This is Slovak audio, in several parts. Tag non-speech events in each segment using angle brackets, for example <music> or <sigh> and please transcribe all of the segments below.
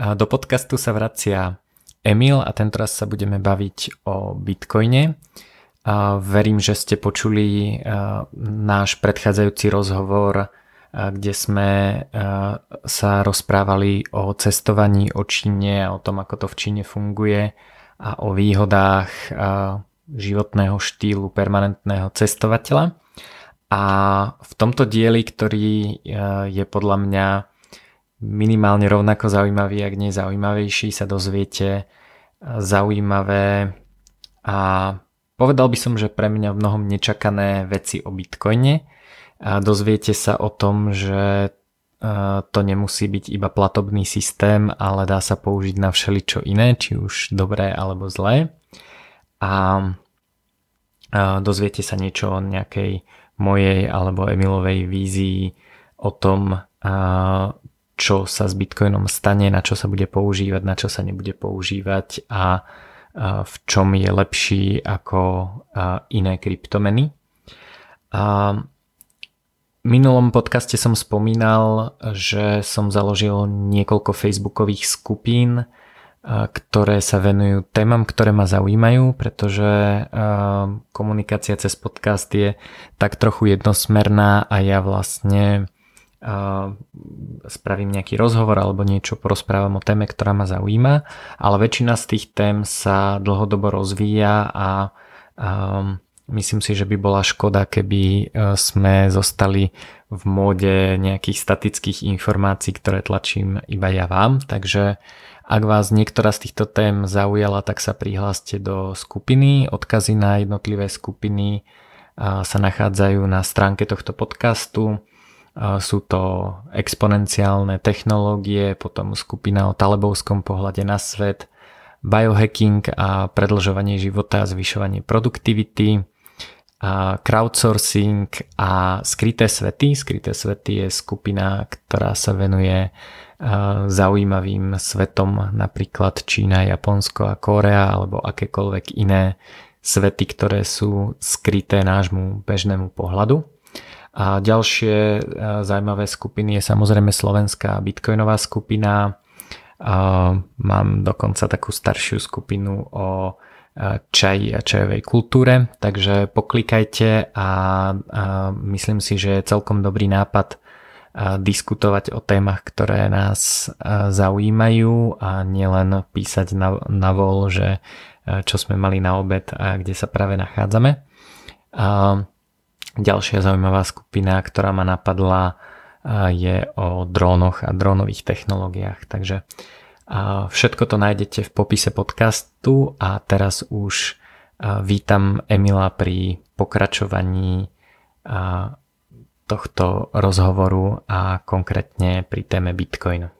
Do podcastu sa vracia Emil a tentoraz sa budeme baviť o Bitcoine. Verím, že ste počuli náš predchádzajúci rozhovor, kde sme sa rozprávali o cestovaní, o Číne a o tom, ako to v Číne funguje a o výhodách životného štýlu permanentného cestovateľa. A v tomto dieli, ktorý je podľa mňa minimálne rovnako zaujímavý, ak nie zaujímavejší, sa dozviete zaujímavé a povedal by som, že pre mňa v mnohom nečakané veci o Bitcoine. A dozviete sa o tom, že e, to nemusí byť iba platobný systém, ale dá sa použiť na všeličo iné, či už dobré alebo zlé. A dozviete sa niečo o nejakej mojej alebo Emilovej vízii o tom, čo sa s Bitcoinom stane, na čo sa bude používať, na čo sa nebude používať a v čom je lepší ako iné kryptomeny. V minulom podcaste som spomínal, že som založil niekoľko facebookových skupín, ktoré sa venujú témam, ktoré ma zaujímajú, pretože komunikácia cez podcast je tak trochu jednosmerná a ja vlastne spravím nejaký rozhovor alebo niečo porozprávam o téme, ktorá ma zaujíma, ale väčšina z tých tém sa dlhodobo rozvíja a myslím si, že by bola škoda, keby e, sme zostali v móde nejakých statických informácií, ktoré tlačím iba ja vám, takže ak vás niektorá z týchto tém zaujala, tak sa prihláste do skupiny. Odkazy na jednotlivé skupiny sa nachádzajú na stránke tohto podcastu sú to exponenciálne technológie, potom skupina o talebovskom pohľade na svet, biohacking a predlžovanie života a zvyšovanie produktivity, crowdsourcing a skryté svety. Skryté svety je skupina, ktorá sa venuje zaujímavým svetom, napríklad Čína, Japonsko a Korea alebo akékoľvek iné svety, ktoré sú skryté nášmu bežnému pohľadu. A ďalšie e, zaujímavé skupiny je samozrejme slovenská bitcoinová skupina. Mám dokonca takú staršiu skupinu o e, čaji a čajovej kultúre, takže poklikajte a, myslím si, že je celkom dobrý nápad diskutovať o témach, ktoré nás zaujímajú a nielen písať na, na vol, že e, čo sme mali na obed a kde sa práve nachádzame. Ďalšia zaujímavá skupina, ktorá ma napadla, je o drónoch a drónových technológiách. Takže všetko to nájdete v popise podcastu a teraz už vítam Emila pri pokračovaní tohto rozhovoru a konkrétne pri téme Bitcoinu.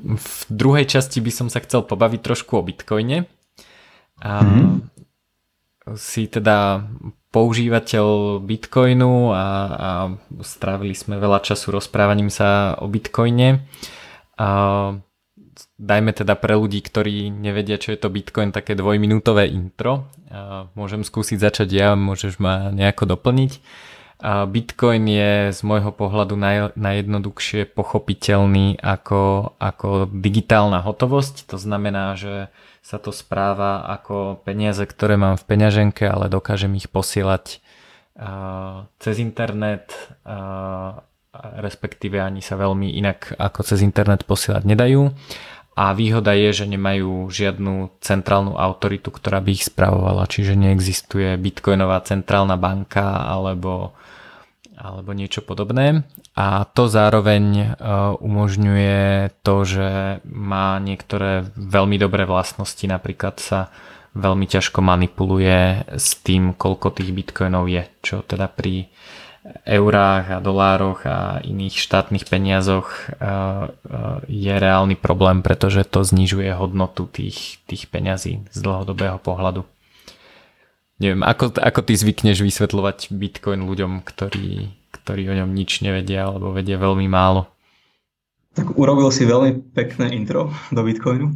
V druhej časti by som sa chcel pobaviť trošku o Bitcoine. Mm-hmm si teda používateľ Bitcoinu a, a strávili sme veľa času rozprávaním sa o Bitcoine. A dajme teda pre ľudí, ktorí nevedia, čo je to Bitcoin, také dvojminútové intro. A môžem skúsiť začať ja, môžeš ma nejako doplniť. A Bitcoin je z môjho pohľadu naj, najjednoduchšie pochopiteľný ako, ako digitálna hotovosť. To znamená, že sa to správa ako peniaze, ktoré mám v peňaženke, ale dokážem ich posielať cez internet, respektíve ani sa veľmi inak ako cez internet posielať nedajú. A výhoda je, že nemajú žiadnu centrálnu autoritu, ktorá by ich spravovala, čiže neexistuje bitcoinová centrálna banka alebo alebo niečo podobné. A to zároveň e, umožňuje to, že má niektoré veľmi dobré vlastnosti, napríklad sa veľmi ťažko manipuluje s tým, koľko tých bitcoinov je, čo teda pri eurách a dolároch a iných štátnych peniazoch e, e, je reálny problém, pretože to znižuje hodnotu tých, tých peňazí z dlhodobého pohľadu. Neviem, ako, ako ty zvykneš vysvetľovať Bitcoin ľuďom, ktorí, ktorí o ňom nič nevedia alebo vedia veľmi málo? Tak urobil si veľmi pekné intro do Bitcoinu.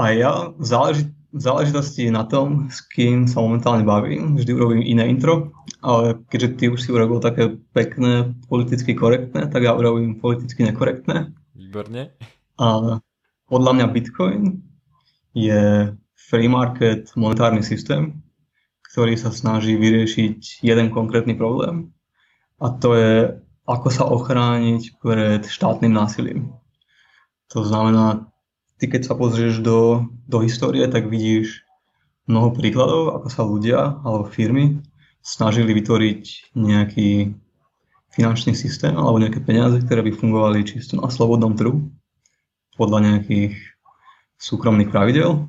A ja záleží v záležitosti na tom, s kým sa momentálne bavím, vždy urobím iné intro, ale keďže ty už si urobil také pekné, politicky korektné, tak ja urobím politicky nekorektné. Výborne. A podľa mňa Bitcoin je free market monetárny systém, ktorý sa snaží vyriešiť jeden konkrétny problém a to je, ako sa ochrániť pred štátnym násilím. To znamená, ty keď sa pozrieš do, do histórie, tak vidíš mnoho príkladov, ako sa ľudia alebo firmy snažili vytvoriť nejaký finančný systém alebo nejaké peniaze, ktoré by fungovali čisto na slobodnom trhu podľa nejakých súkromných pravidel.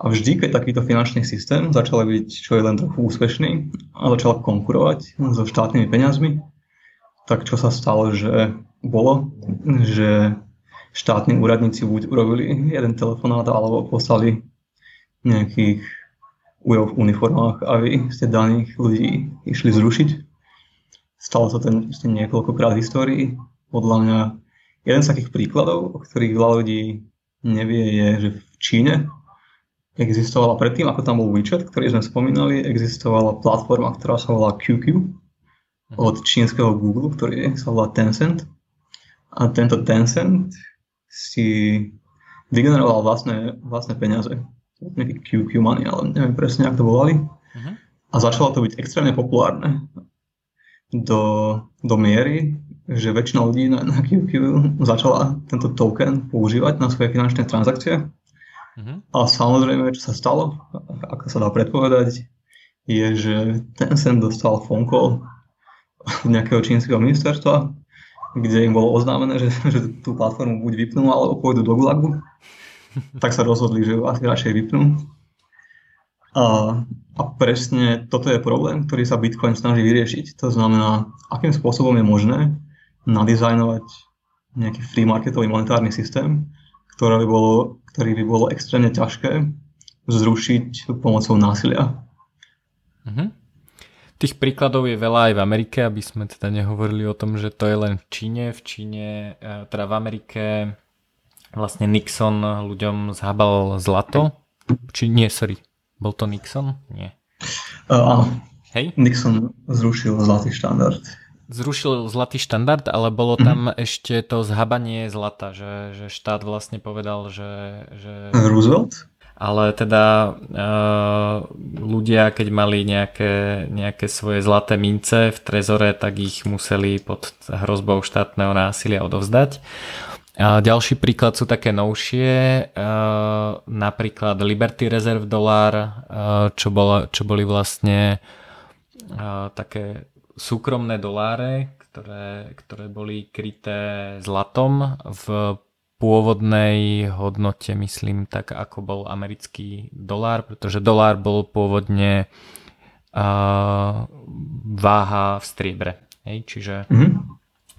A vždy, keď takýto finančný systém začal byť čo je len trochu úspešný a začal konkurovať so štátnymi peniazmi, tak čo sa stalo, že bolo, že štátni úradníci buď urobili jeden telefonát alebo poslali nejakých ujov v uniformách, aby ste daných ľudí išli zrušiť. Stalo sa to niekoľkokrát v histórii. Podľa mňa jeden z takých príkladov, o ktorých veľa ľudí nevie, je, že v Číne existovala predtým, ako tam bol WeChat, ktorý sme spomínali, existovala platforma, ktorá sa volá QQ od čínskeho Google, ktorý sa volá Tencent. A tento Tencent si vygeneroval vlastné, vlastné peniaze. Nejaký QQ money, ale neviem presne, ako to volali. Uh-huh. A začalo to byť extrémne populárne do, do miery, že väčšina ľudí na, na QQ začala tento token používať na svoje finančné transakcie. Uh-huh. A samozrejme, čo sa stalo, ako sa dá predpovedať, je, že ten sem dostal phone call od nejakého čínskeho ministerstva, kde im bolo oznámené, že, <laughs> že tú platformu buď vypnú, alebo pôjdu do Gulagu. tak sa rozhodli, že ju asi radšej vypnú. A, a presne toto je problém, ktorý sa Bitcoin snaží vyriešiť. To znamená, akým spôsobom je možné nadizajnovať nejaký free marketový monetárny systém, ktorý by bolo, ktorý by bolo extrémne ťažké zrušiť pomocou násilia. Mm-hmm. Tých príkladov je veľa aj v Amerike, aby sme teda nehovorili o tom, že to je len v Číne. V Číne, e, teda v Amerike vlastne Nixon ľuďom zhábal zlato. Či nie, sorry, bol to Nixon? Nie. Uh, áno. Hej? Nixon zrušil zlatý štandard. Zrušil zlatý štandard, ale bolo tam mm. ešte to zhabanie zlata, že, že štát vlastne povedal, že... že... Roosevelt? ale teda uh, ľudia, keď mali nejaké, nejaké svoje zlaté mince v trezore, tak ich museli pod hrozbou štátneho násilia odovzdať. A ďalší príklad sú také novšie, uh, napríklad Liberty Reserve dolár, uh, čo, bolo, čo boli vlastne uh, také súkromné doláre, ktoré, ktoré boli kryté zlatom v pôvodnej hodnote, myslím, tak ako bol americký dolár, pretože dolár bol pôvodne uh, váha v striebre. Hej? Čiže, mm-hmm.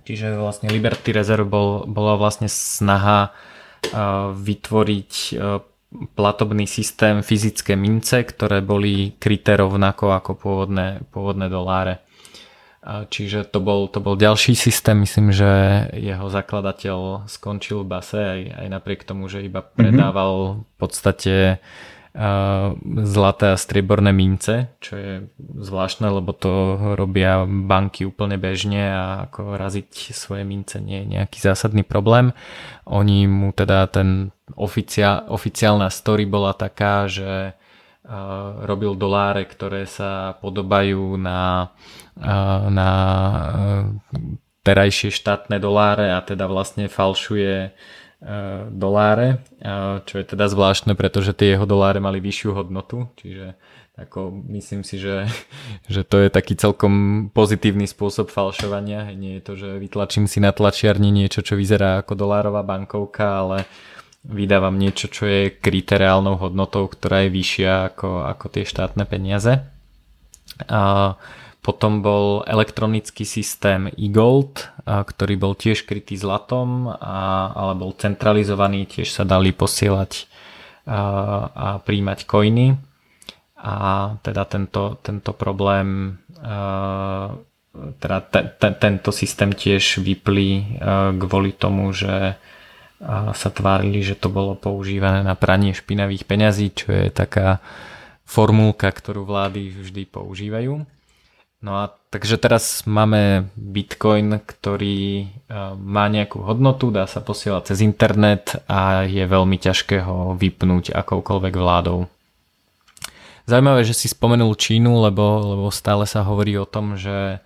čiže vlastne Liberty Reserve bol, bola vlastne snaha uh, vytvoriť uh, platobný systém fyzické mince, ktoré boli kryté rovnako ako pôvodné, pôvodné doláre. Čiže to bol, to bol ďalší systém, myslím, že jeho zakladateľ skončil v base aj, aj napriek tomu, že iba mhm. predával v podstate uh, zlaté a strieborné mince, čo je zvláštne, lebo to robia banky úplne bežne a ako raziť svoje mince nie je nejaký zásadný problém. Oni mu teda ten oficiál, oficiálna story bola taká, že robil doláre, ktoré sa podobajú na, na terajšie štátne doláre a teda vlastne falšuje doláre, čo je teda zvláštne, pretože tie jeho doláre mali vyššiu hodnotu, čiže ako myslím si, že, <laughs> že to je taký celkom pozitívny spôsob falšovania. Nie je to, že vytlačím si na tlačiarni niečo, čo vyzerá ako dolárová bankovka, ale vydávam niečo, čo je kryté reálnou hodnotou, ktorá je vyššia ako, ako tie štátne peniaze. A potom bol elektronický systém e-gold, ktorý bol tiež krytý zlatom, a, ale bol centralizovaný, tiež sa dali posielať a, a príjmať coiny. A teda tento, tento problém, a, teda te, te, tento systém tiež vyplí kvôli tomu, že sa tvárili, že to bolo používané na pranie špinavých peňazí, čo je taká formulka, ktorú vlády vždy používajú. No a takže teraz máme Bitcoin, ktorý e, má nejakú hodnotu, dá sa posielať cez internet a je veľmi ťažké ho vypnúť akoukoľvek vládou. Zaujímavé, že si spomenul Čínu, lebo, lebo stále sa hovorí o tom, že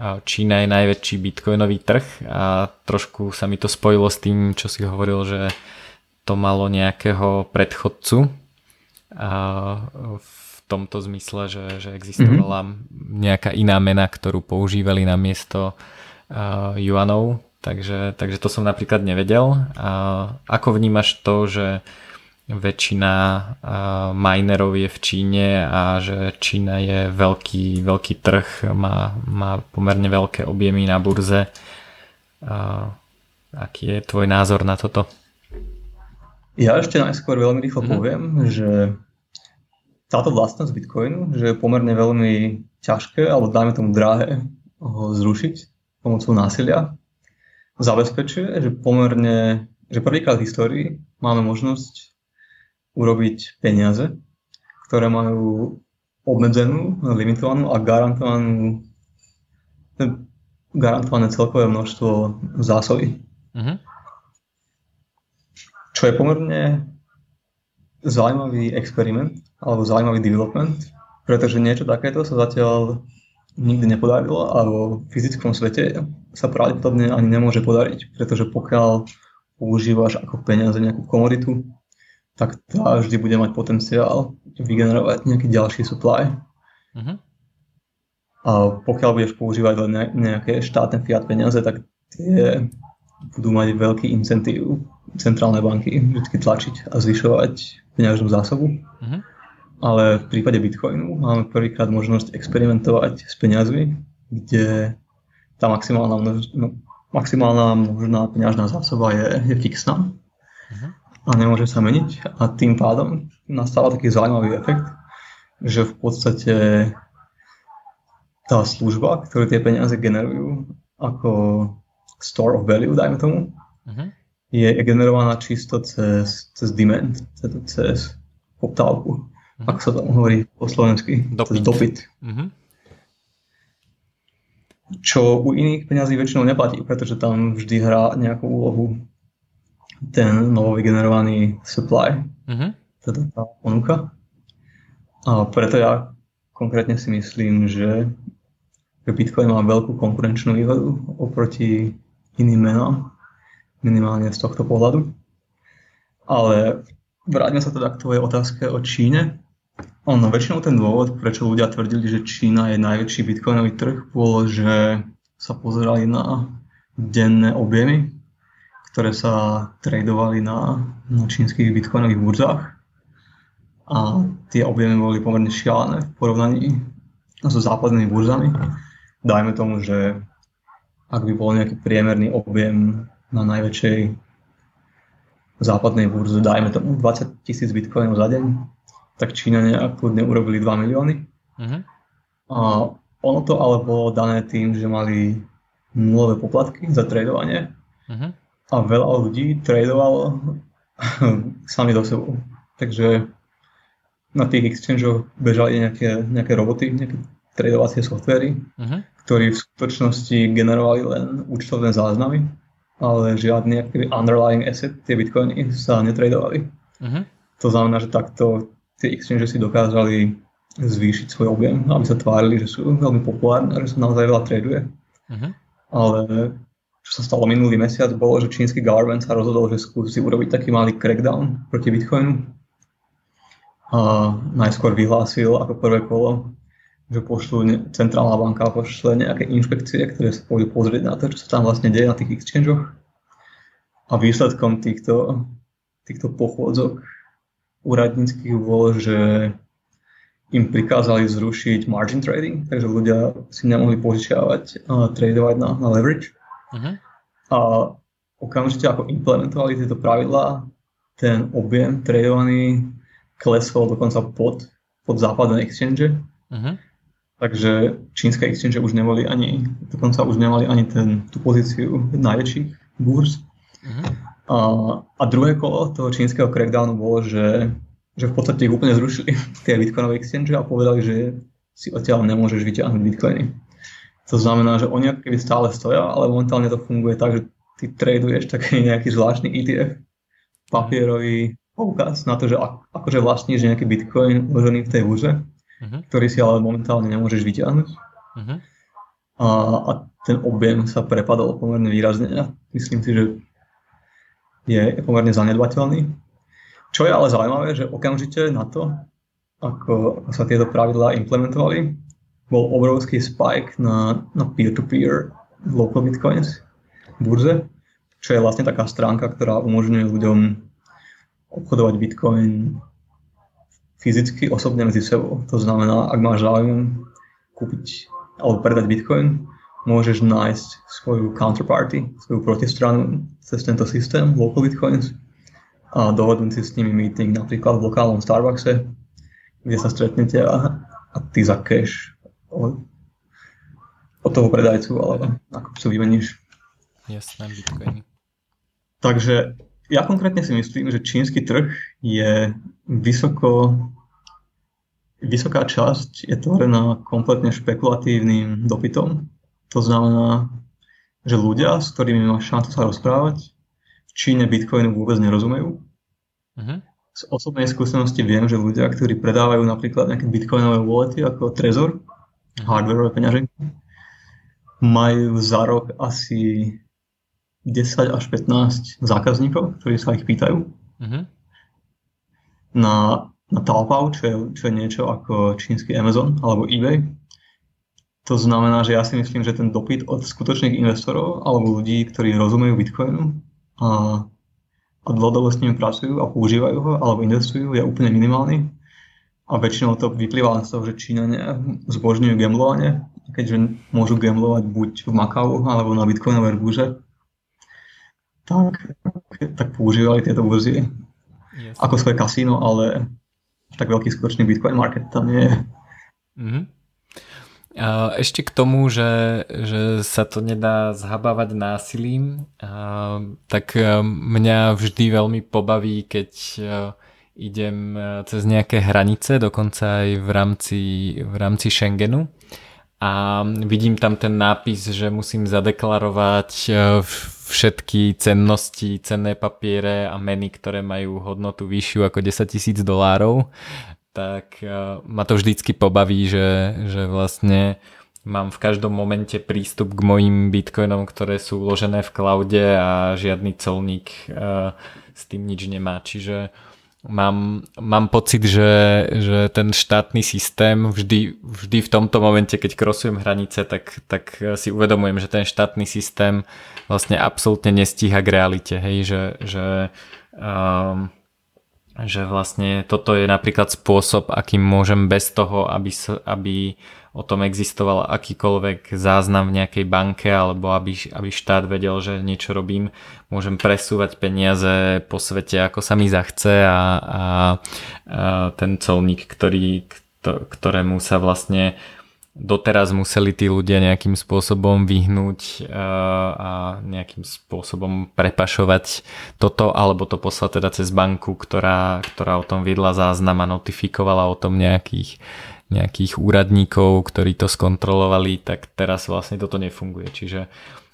Čína je najväčší bitcoinový trh a trošku sa mi to spojilo s tým, čo si hovoril, že to malo nejakého predchodcu v tomto zmysle, že, že existovala mm-hmm. nejaká iná mena, ktorú používali na miesto juanov, takže, takže to som napríklad nevedel. A ako vnímaš to, že väčšina minerov je v Číne a že Čína je veľký, veľký trh, má, má pomerne veľké objemy na burze. Aký je tvoj názor na toto? Ja ešte najskôr veľmi rýchlo mm-hmm. poviem, že táto vlastnosť Bitcoinu, že je pomerne veľmi ťažké, alebo dajme tomu drahé ho zrušiť pomocou násilia, zabezpečuje, že pomerne, že prvýkrát v histórii máme možnosť urobiť peniaze, ktoré majú obmedzenú, limitovanú a garantovanú garantované celkové množstvo zásoby. Uh-huh. Čo je pomerne zaujímavý experiment alebo zaujímavý development, pretože niečo takéto sa zatiaľ nikdy nepodarilo a vo fyzickom svete sa pravdepodobne ani nemôže podariť, pretože pokiaľ používaš ako peniaze nejakú komoditu, tak tá vždy bude mať potenciál vygenerovať nejaký ďalší supply. Uh-huh. A pokiaľ budeš používať len nejaké štátne fiat peniaze, tak tie budú mať veľký incentív centrálne banky vždy tlačiť a zvyšovať peňažnú zásobu. Uh-huh. Ale v prípade Bitcoinu máme prvýkrát možnosť experimentovať s peniazmi, kde tá maximálna, množ, no, maximálna možná peňažná zásoba je, je fixná. Uh-huh a nemôže sa meniť a tým pádom nastáva taký zaujímavý efekt, že v podstate tá služba, ktorú tie peniaze generujú ako store of value, dajme tomu, uh-huh. je generovaná čisto cez, cez demand, cez, cez poptávku, uh-huh. ako sa tam hovorí po slovensky, dopyt. cez dopyt. Uh-huh. Čo u iných peňazí väčšinou neplatí, pretože tam vždy hrá nejakú úlohu ten novovygenerovaný supply, uh-huh. teda tá ponuka. A preto ja konkrétne si myslím, že Bitcoin má veľkú konkurenčnú výhodu oproti iným menám, minimálne z tohto pohľadu. Ale vráťme sa teda k tvojej otázke o Číne. Ono, väčšinou ten dôvod, prečo ľudia tvrdili, že Čína je najväčší bitcoinový trh, bolo, že sa pozerali na denné objemy ktoré sa tradovali na, na čínskych bitcoinových burzách a tie objemy boli pomerne šialené v porovnaní so západnými burzami. Dajme tomu, že ak by bol nejaký priemerný objem na najväčšej západnej burze, dajme tomu 20 tisíc bitcoinov za deň, tak Číňania kľudne urobili 2 milióny. Uh-huh. A ono to ale bolo dané tým, že mali nulové poplatky za tradovanie uh-huh a veľa ľudí tradovalo <laughs> sami do sebou. Takže na tých exchangeoch bežali nejaké, nejaké roboty, nejaké tradovacie softvery, uh-huh. ktorí v skutočnosti generovali len účtovné záznamy, ale žiadny underlying asset, tie bitcoiny sa netradovali. Uh-huh. To znamená, že takto tie exchange si dokázali zvýšiť svoj objem, aby sa tvárili, že sú veľmi populárne že sa naozaj veľa traduje. Uh-huh. Ale čo sa stalo minulý mesiac, bolo, že čínsky government sa rozhodol, že skúsi urobiť taký malý crackdown proti Bitcoinu. A najskôr vyhlásil ako prvé kolo, že pošlu, centrálna banka pošle nejaké inšpekcie, ktoré sa pôjdu pozrieť na to, čo sa tam vlastne deje na tých exchangeoch. A výsledkom týchto, týchto pochôdzok úradníckých bolo, že im prikázali zrušiť margin trading, takže ľudia si nemohli požičiavať a tradovať na, na leverage. Uh-huh. A okamžite ako implementovali tieto pravidlá, ten objem tradovaný klesol dokonca pod, pod západné exchange. Uh-huh. Takže čínske exchange už nemali ani, dokonca už nemali ani ten, tú pozíciu najväčších burs. Uh-huh. A A, a druhé kolo toho čínskeho crackdownu bolo, že, že v podstate ich úplne zrušili <laughs> tie bitcoinové exchange a povedali, že si odtiaľ nemôžeš vyťahnuť bitcoiny. To znamená, že oni keby stále stoja, ale momentálne to funguje tak, že ty traduješ taký nejaký zvláštny ETF, papierový poukaz na to, že akože vlastníš nejaký bitcoin uložený v tej burze, uh-huh. ktorý si ale momentálne nemôžeš vyťahnuť. Uh-huh. A, a ten objem sa prepadol pomerne výrazne a myslím si, že je pomerne zanedbateľný. Čo je ale zaujímavé, že okamžite na to, ako, ako sa tieto pravidlá implementovali, bol obrovský spike na, na peer-to-peer local bitcoins burze, čo je vlastne taká stránka, ktorá umožňuje ľuďom obchodovať bitcoin fyzicky, osobne medzi sebou. To znamená, ak máš záujem kúpiť alebo predať bitcoin, môžeš nájsť svoju counterparty, svoju protistranu cez tento systém local bitcoins a dohodnúť si s nimi meeting napríklad v lokálnom Starbuckse, kde sa stretnete a, a ty za cash od, toho predajcu, ale ako si vymeníš. Jasné, bitcoiny. Takže ja konkrétne si myslím, že čínsky trh je vysoko vysoká časť je tvorená kompletne špekulatívnym dopytom. To znamená, že ľudia, s ktorými máš šancu sa rozprávať, v Číne Bitcoinu vôbec nerozumejú. Uh-huh. Z osobnej skúsenosti viem, že ľudia, ktorí predávajú napríklad nejaké bitcoinové wallety ako Trezor, hardwareové peňaženky. Majú za rok asi 10 až 15 zákazníkov, ktorí sa ich pýtajú. Uh-huh. Na, na Taobao, čo je, čo je niečo ako čínsky Amazon alebo eBay. To znamená, že ja si myslím, že ten dopyt od skutočných investorov alebo ľudí, ktorí rozumejú Bitcoinu a, a dlhodobo s ním pracujú a používajú ho alebo investujú, je úplne minimálny a väčšinou to vyplýva z toho, že Číňania zbožňujú gamblovanie, keďže môžu gamblovať buď v Makau alebo na bitcoinovej burze, tak, tak používali tieto burzy yes. ako svoje kasíno, ale tak veľký skutočný bitcoin market tam nie je. Mm-hmm. Ešte k tomu, že, že sa to nedá zhabávať násilím, tak mňa vždy veľmi pobaví, keď idem e, cez nejaké hranice, dokonca aj v rámci, v rámci Schengenu a vidím tam ten nápis, že musím zadeklarovať e, všetky cennosti, cenné papiere a meny, ktoré majú hodnotu vyššiu ako 10 tisíc dolárov, tak e, ma to vždycky pobaví, že, že vlastne mám v každom momente prístup k mojim bitcoinom, ktoré sú uložené v cloude a žiadny colník s tým nič nemá. Čiže mám, mám pocit, že, že ten štátny systém vždy, vždy v tomto momente, keď krosujem hranice, tak, tak si uvedomujem, že ten štátny systém vlastne absolútne nestíha k realite, hej, že, že, um, že vlastne toto je napríklad spôsob, akým môžem bez toho, aby, aby o tom existoval akýkoľvek záznam v nejakej banke alebo aby, aby štát vedel, že niečo robím, môžem presúvať peniaze po svete ako sa mi zachce a, a, a ten colník, ktorý, ktorému sa vlastne doteraz museli tí ľudia nejakým spôsobom vyhnúť a nejakým spôsobom prepašovať toto, alebo to poslať teda cez banku, ktorá, ktorá o tom viedla záznam a notifikovala o tom nejakých nejakých úradníkov, ktorí to skontrolovali, tak teraz vlastne toto nefunguje. Čiže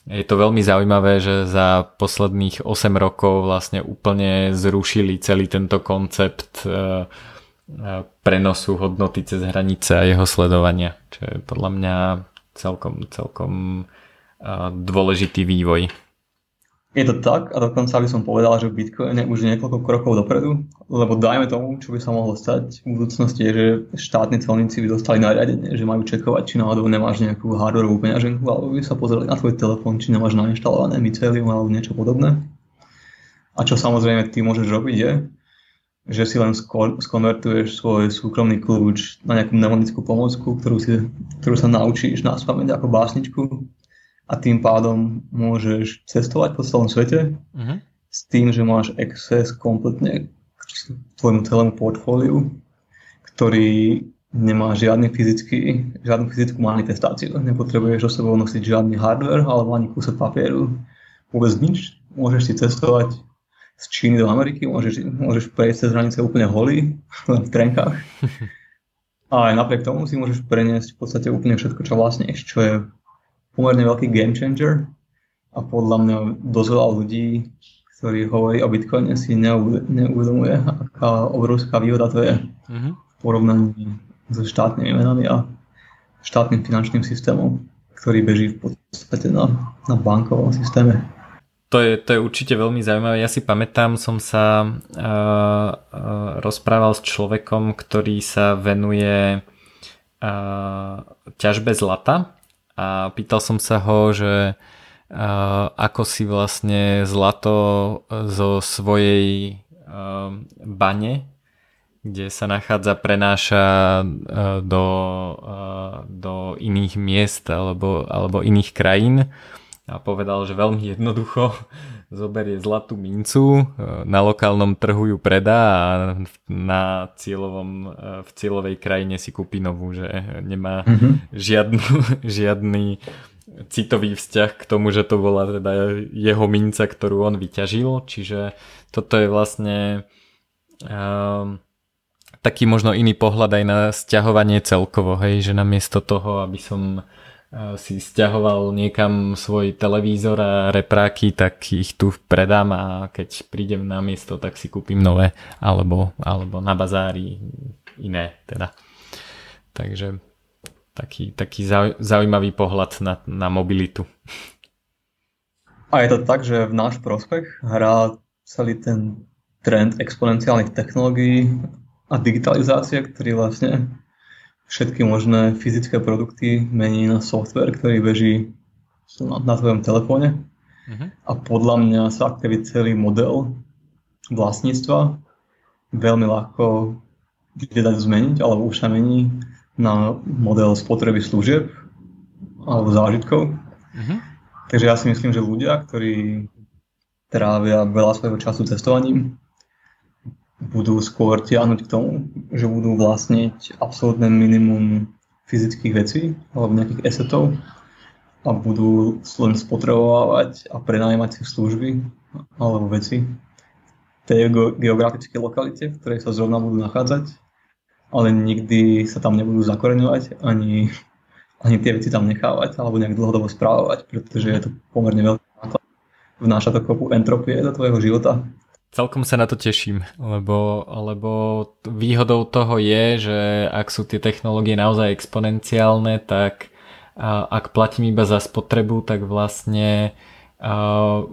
je to veľmi zaujímavé, že za posledných 8 rokov vlastne úplne zrušili celý tento koncept e, e, prenosu hodnoty cez hranice a jeho sledovania, čo je podľa mňa celkom, celkom e, dôležitý vývoj. Je to tak a dokonca by som povedal, že Bitcoin je už niekoľko krokov dopredu, lebo dajme tomu, čo by sa mohlo stať v budúcnosti, je, že štátni celníci by dostali nariadenie, že majú čekovať, či náhodou nemáš nejakú hardwareovú peňaženku, alebo by sa pozreli na tvoj telefón, či nemáš nainštalované mycelium alebo niečo podobné. A čo samozrejme ty môžeš robiť je, že si len skonvertuješ svoj súkromný kľúč na nejakú mnemonickú pomocku, ktorú, si, ktorú sa naučíš na spamäť ako básničku a tým pádom môžeš cestovať po celom svete uh-huh. s tým, že máš access kompletne k tvojmu celému portfóliu, ktorý nemá žiadny fyzický, žiadnu fyzickú manifestáciu. Nepotrebuješ o sebou nosiť žiadny hardware alebo ani kúsok papieru. Vôbec nič. Môžeš si cestovať z Číny do Ameriky, môžeš, môžeš prejsť cez hranice úplne holý, <laughs> len v trenkách. <laughs> A aj napriek tomu si môžeš preniesť v podstate úplne všetko, čo vlastníš, čo je pomerne veľký game changer. A podľa mňa dosť veľa ľudí, ktorí hovorí o Bitcoine, si neuvedomuje, aká obrovská výhoda to je mm-hmm. v porovnaní so štátnymi menami a štátnym finančným systémom, ktorý beží v podstate na, na bankovom systéme. To je, to je určite veľmi zaujímavé. Ja si pamätám, som sa uh, uh, rozprával s človekom, ktorý sa venuje uh, ťažbe zlata a pýtal som sa ho, že uh, ako si vlastne zlato zo svojej uh, bane, kde sa nachádza, prenáša do, do iných miest alebo, alebo iných krajín. A povedal, že veľmi jednoducho zoberie zlatú mincu, e, na lokálnom trhu ju predá a na cieľovom, e, v cieľovej krajine si kúpi novú, že nemá mm-hmm. žiadnu, <laughs> žiadny citový vzťah k tomu, že to bola teda jeho minca, ktorú on vyťažil, čiže toto je vlastne um, taký možno iný pohľad aj na sťahovanie celkovo, hej, že namiesto toho, aby som si stiahoval niekam svoj televízor a repráky, tak ich tu predám a keď prídem na miesto, tak si kúpim nové alebo, alebo na bazári iné teda. Takže taký, taký zaujímavý pohľad na, na mobilitu. A je to tak, že v náš prospech hrá celý ten trend exponenciálnych technológií a digitalizácie, ktorý vlastne všetky možné fyzické produkty mení na software, ktorý beží na, na tvojom telefóne. Uh-huh. A podľa mňa sa aktivy celý model vlastníctva veľmi ľahko bude dať zmeniť, alebo už sa mení na model spotreby služieb alebo zážitkov. Uh-huh. Takže ja si myslím, že ľudia, ktorí trávia veľa svojho času cestovaním, budú skôr tiahnuť k tomu, že budú vlastniť absolútne minimum fyzických vecí alebo nejakých esetov a budú len spotrebovať a prenajímať si služby alebo veci v tej geografickej lokalite, v ktorej sa zrovna budú nachádzať, ale nikdy sa tam nebudú zakoreňovať ani, ani tie veci tam nechávať alebo nejak dlhodobo správovať, pretože je to pomerne veľký náklad. Vnáša to kopu entropie do tvojho života Celkom sa na to teším, lebo, lebo výhodou toho je, že ak sú tie technológie naozaj exponenciálne, tak a, ak platím iba za spotrebu, tak vlastne a,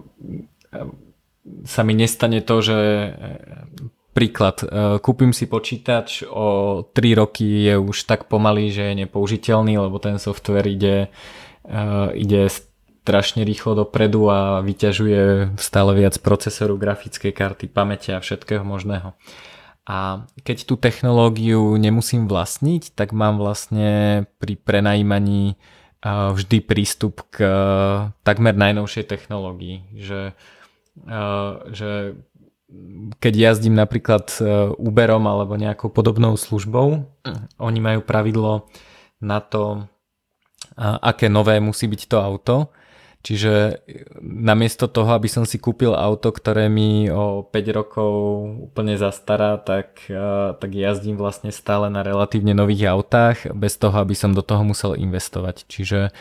sa mi nestane to, že príklad, kúpim si počítač, o 3 roky je už tak pomalý, že je nepoužiteľný, lebo ten software ide, ide strašne rýchlo dopredu a vyťažuje stále viac procesoru, grafickej karty, pamäte a všetkého možného. A keď tú technológiu nemusím vlastniť, tak mám vlastne pri prenajímaní vždy prístup k takmer najnovšej technológii. Že, že keď jazdím napríklad Uberom alebo nejakou podobnou službou, oni majú pravidlo na to, aké nové musí byť to auto Čiže namiesto toho, aby som si kúpil auto, ktoré mi o 5 rokov úplne zastará, tak, tak jazdím vlastne stále na relatívne nových autách bez toho, aby som do toho musel investovať. Čiže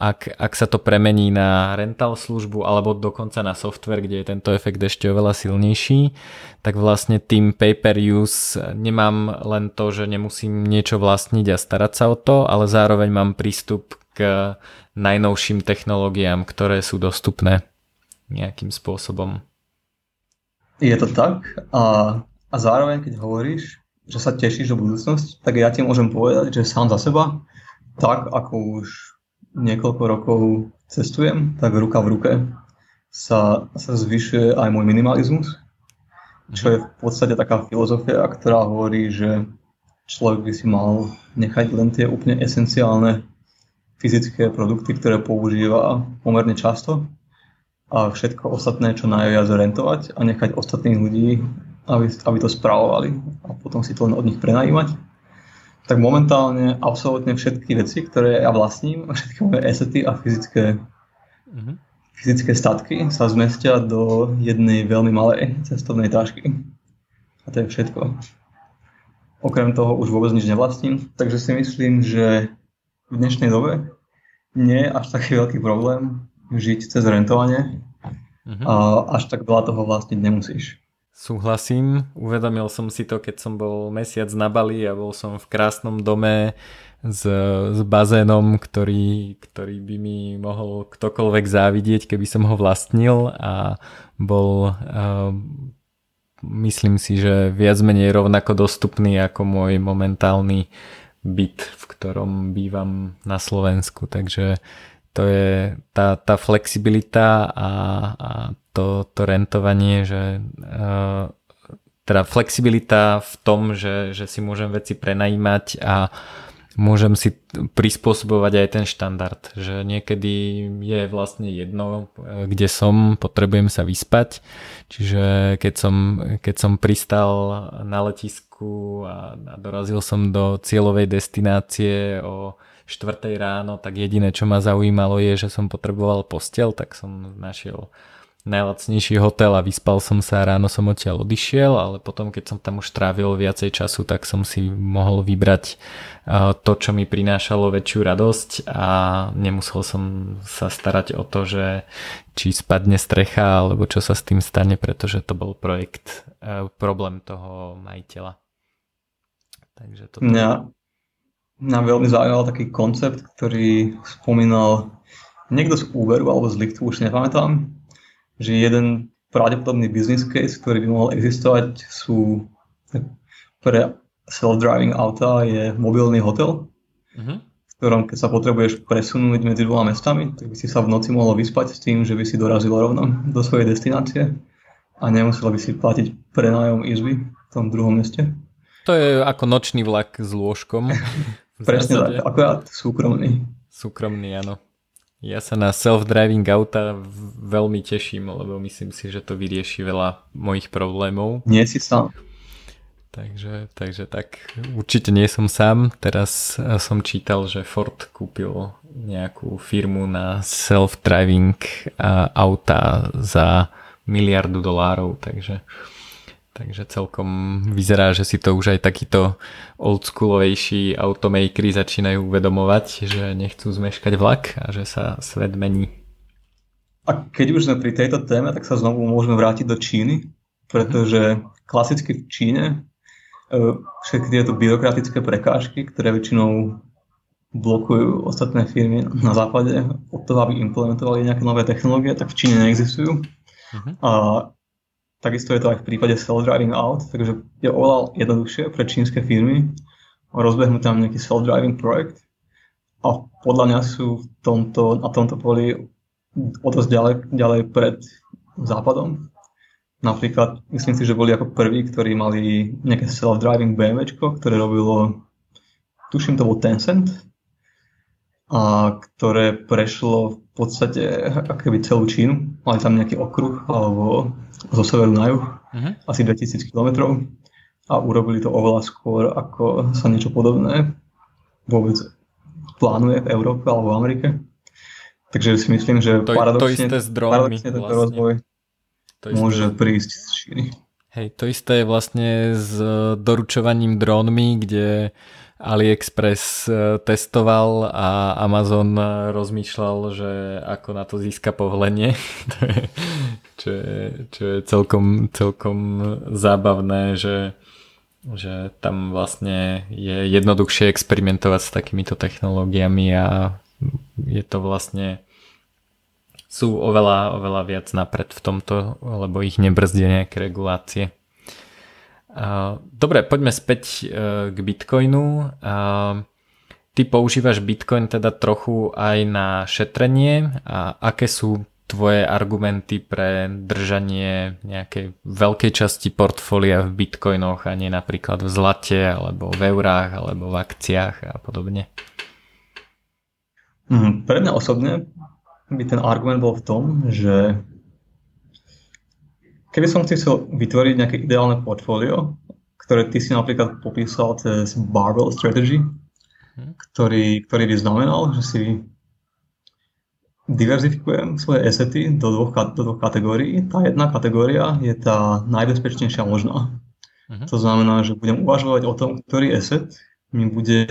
ak, ak sa to premení na rental službu alebo dokonca na software, kde je tento efekt ešte oveľa silnejší, tak vlastne tým pay-per-use nemám len to, že nemusím niečo vlastniť a starať sa o to, ale zároveň mám prístup k najnovším technológiám, ktoré sú dostupné nejakým spôsobom. Je to tak a, a zároveň keď hovoríš, že sa tešíš do budúcnosti, tak ja ti môžem povedať, že sám za seba, tak ako už niekoľko rokov cestujem, tak ruka v ruke sa, sa zvyšuje aj môj minimalizmus, čo je v podstate taká filozofia, ktorá hovorí, že človek by si mal nechať len tie úplne esenciálne fyzické produkty, ktoré používa pomerne často a všetko ostatné čo najviac rentovať a nechať ostatných ľudí, aby, aby to spravovali a potom si to len od nich prenajímať. Tak momentálne absolútne všetky veci, ktoré ja vlastním, <laughs> všetky moje esety a fyzické mm-hmm. fyzické statky sa zmestia do jednej veľmi malej cestovnej tašky. A to je všetko. Okrem toho už vôbec nič nevlastním, takže si myslím, že v dnešnej dobe nie je až taký veľký problém žiť cez rentovanie uh-huh. a až tak veľa toho vlastniť nemusíš. Súhlasím, uvedomil som si to, keď som bol mesiac na Bali a bol som v krásnom dome s, s bazénom, ktorý, ktorý by mi mohol ktokoľvek závidieť, keby som ho vlastnil a bol uh, myslím si, že viac menej rovnako dostupný ako môj momentálny byt, v ktorom bývam na Slovensku, takže to je tá, tá flexibilita a, a to, to rentovanie, že uh, teda flexibilita v tom, že, že si môžem veci prenajímať a môžem si prispôsobovať aj ten štandard, že niekedy je vlastne jedno, kde som, potrebujem sa vyspať, čiže keď som, keď som pristal na letisku a, a dorazil som do cieľovej destinácie o 4 ráno, tak jediné, čo ma zaujímalo je, že som potreboval postel, tak som našiel najlacnejší hotel a vyspal som sa, ráno som odtiaľ odišiel, ale potom keď som tam už trávil viacej času, tak som si mohol vybrať to, čo mi prinášalo väčšiu radosť a nemusel som sa starať o to, že či spadne strecha alebo čo sa s tým stane, pretože to bol projekt, problém toho majiteľa. Takže toto... Mňa, mňa veľmi zaujímal taký koncept, ktorý spomínal niekto z Uberu alebo z Liftu, už nepamätám, že jeden pravdepodobný business case, ktorý by mohol existovať, sú pre self-driving auta je mobilný hotel, uh-huh. v ktorom keď sa potrebuješ presunúť medzi dvoma mestami, tak by si sa v noci mohol vyspať s tým, že by si dorazil rovno do svojej destinácie a nemusel by si platiť prenájom izby v tom druhom meste. To je ako nočný vlak s lôžkom. <laughs> Presne tak, akorát súkromný. Súkromný, áno. Ja sa na self-driving auta veľmi teším, lebo myslím si, že to vyrieši veľa mojich problémov. Nie si sám. Takže, takže tak, určite nie som sám. Teraz som čítal, že Ford kúpil nejakú firmu na self-driving auta za miliardu dolárov, takže Takže celkom vyzerá, že si to už aj takíto oldschoolovejší automakery začínajú uvedomovať, že nechcú zmeškať vlak a že sa svet mení. A keď už sme pri tejto téme, tak sa znovu môžeme vrátiť do Číny, pretože klasicky v Číne e, všetky tieto byrokratické prekážky, ktoré väčšinou blokujú ostatné firmy na západe od toho, aby implementovali nejaké nové technológie, tak v Číne neexistujú. Uh-huh. A Takisto je to aj v prípade self-driving aut, takže je oveľa jednoduchšie pre čínske firmy rozbehnúť tam nejaký self-driving projekt a podľa mňa sú v tomto, na tomto poli o dosť ďalej, ďalej pred západom. Napríklad, myslím si, že boli ako prví, ktorí mali nejaké self-driving BMW, ktoré robilo, tuším to bol Tencent, a ktoré prešlo v podstate akoby celú Čínu. Mali tam nejaký okruh alebo zo severu na juh, uh-huh. asi 2000 km a urobili to oveľa skôr, ako sa niečo podobné vôbec plánuje v Európe alebo v Amerike. Takže si myslím, že to, paradoxne, to isté s dronmi, paradoxne vlastne. rozvoj to môže isté. prísť z Číny. Hej, to isté je vlastne s doručovaním drónmi, kde AliExpress e, testoval a Amazon e, rozmýšľal, že ako na to získa povolenie, <laughs> čo je, čo je celkom, celkom zábavné, že, že tam vlastne je jednoduchšie experimentovať s takýmito technológiami a je to vlastne sú oveľa, oveľa viac napred v tomto, lebo ich nebrzdia nejaké regulácie. Dobre, poďme späť e, k Bitcoinu. Ty používaš Bitcoin teda trochu aj na šetrenie a aké sú tvoje argumenty pre držanie nejakej veľkej časti portfólia v bitcoinoch a nie napríklad v zlate alebo v eurách alebo v akciách a podobne? Mm, pre mňa osobne by ten argument bol v tom, že Keby som si chcel vytvoriť nejaké ideálne portfólio, ktoré ty si napríklad popísal cez barbell strategy, mhm. ktorý, ktorý by znamenal, že si diverzifikujem svoje asety do dvoch, do dvoch kategórií. Tá jedna kategória je tá najbezpečnejšia možná. Uh-huh. To znamená, že budem uvažovať o tom, ktorý asset mi bude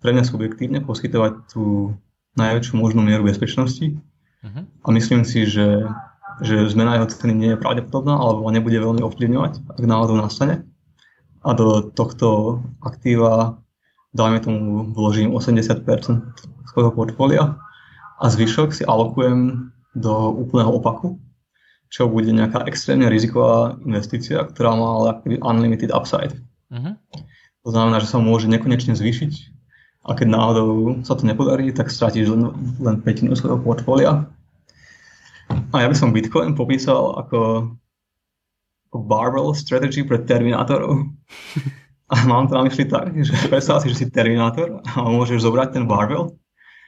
pre mňa subjektívne poskytovať tú najväčšiu možnú mieru bezpečnosti. Uh-huh. A myslím si, že, že zmena jeho ceny nie je pravdepodobná, alebo nebude veľmi ovplyvňovať, ak náhodou nastane. A do tohto aktíva, dajme tomu, vložím 80% svojho portfólia a zvyšok si alokujem do úplného opaku, čo bude nejaká extrémne riziková investícia, ktorá má ale unlimited upside. Uh-huh. To znamená, že sa môže nekonečne zvýšiť a keď náhodou sa to nepodarí, tak stratíš len, len petinu svojho portfólia. A ja by som Bitcoin popísal ako, ako barbell strategy pre terminátorov. <laughs> A mám to na mysli tak, že predstav si, že si terminátor a môžeš zobrať ten barbell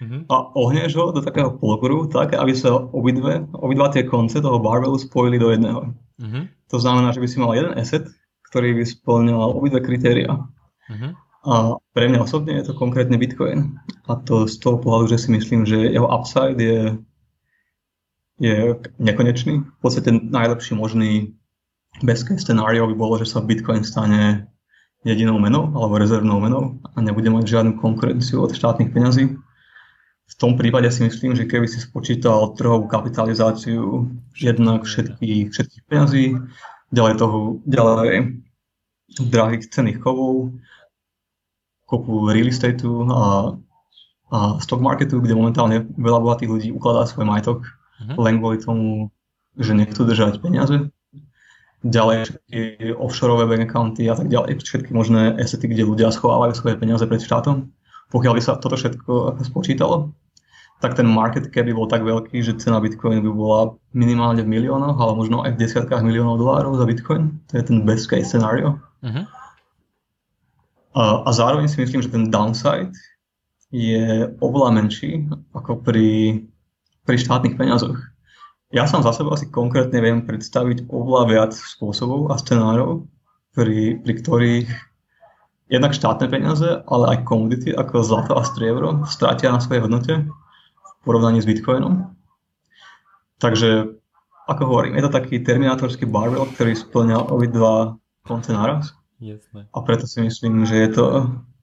mm-hmm. a ohneš ho do takého polokruhu, tak aby sa obidve, obidva tie konce toho barbelu spojili do jedného. Mm-hmm. To znamená, že by si mal jeden asset, ktorý by splňal obidve kritéria. Mm-hmm. A pre mňa osobne je to konkrétne Bitcoin. A to z toho pohľadu, že si myslím, že jeho upside je, je nekonečný. V podstate najlepší možný best case scenario by bolo, že sa Bitcoin stane jedinou menou alebo rezervnou menou a nebude mať žiadnu konkurenciu od štátnych peňazí v tom prípade si myslím, že keby si spočítal trhovú kapitalizáciu jednak všetkých, všetkých peňazí, ďalej toho, ďalej drahých cenných kovov, kopu real estateu a, a stock marketu, kde momentálne veľa bohatých ľudí ukladá svoj majetok uh-huh. len kvôli tomu, že nechcú držať peniaze. Ďalej všetky offshore bank accounty a tak ďalej, všetky možné asety, kde ľudia schovávajú svoje peniaze pred štátom. Pokiaľ by sa toto všetko spočítalo, tak ten market cap by bol tak veľký, že cena Bitcoin by bola minimálne v miliónoch, ale možno aj v desiatkách miliónov dolárov za Bitcoin. To je ten best case scenario. Uh-huh. A, a zároveň si myslím, že ten downside je oveľa menší ako pri, pri štátnych peniazoch. Ja sám za seba si konkrétne viem predstaviť oveľa viac spôsobov a scenárov, pri, pri ktorých jednak štátne peniaze, ale aj komodity ako zlato a striebro stratia na svojej hodnote porovnaní s Bitcoinom. Takže, ako hovorím, je to taký terminátorský barbell, ktorý splňa obidva konce naraz. Jasne. A preto si myslím, že je to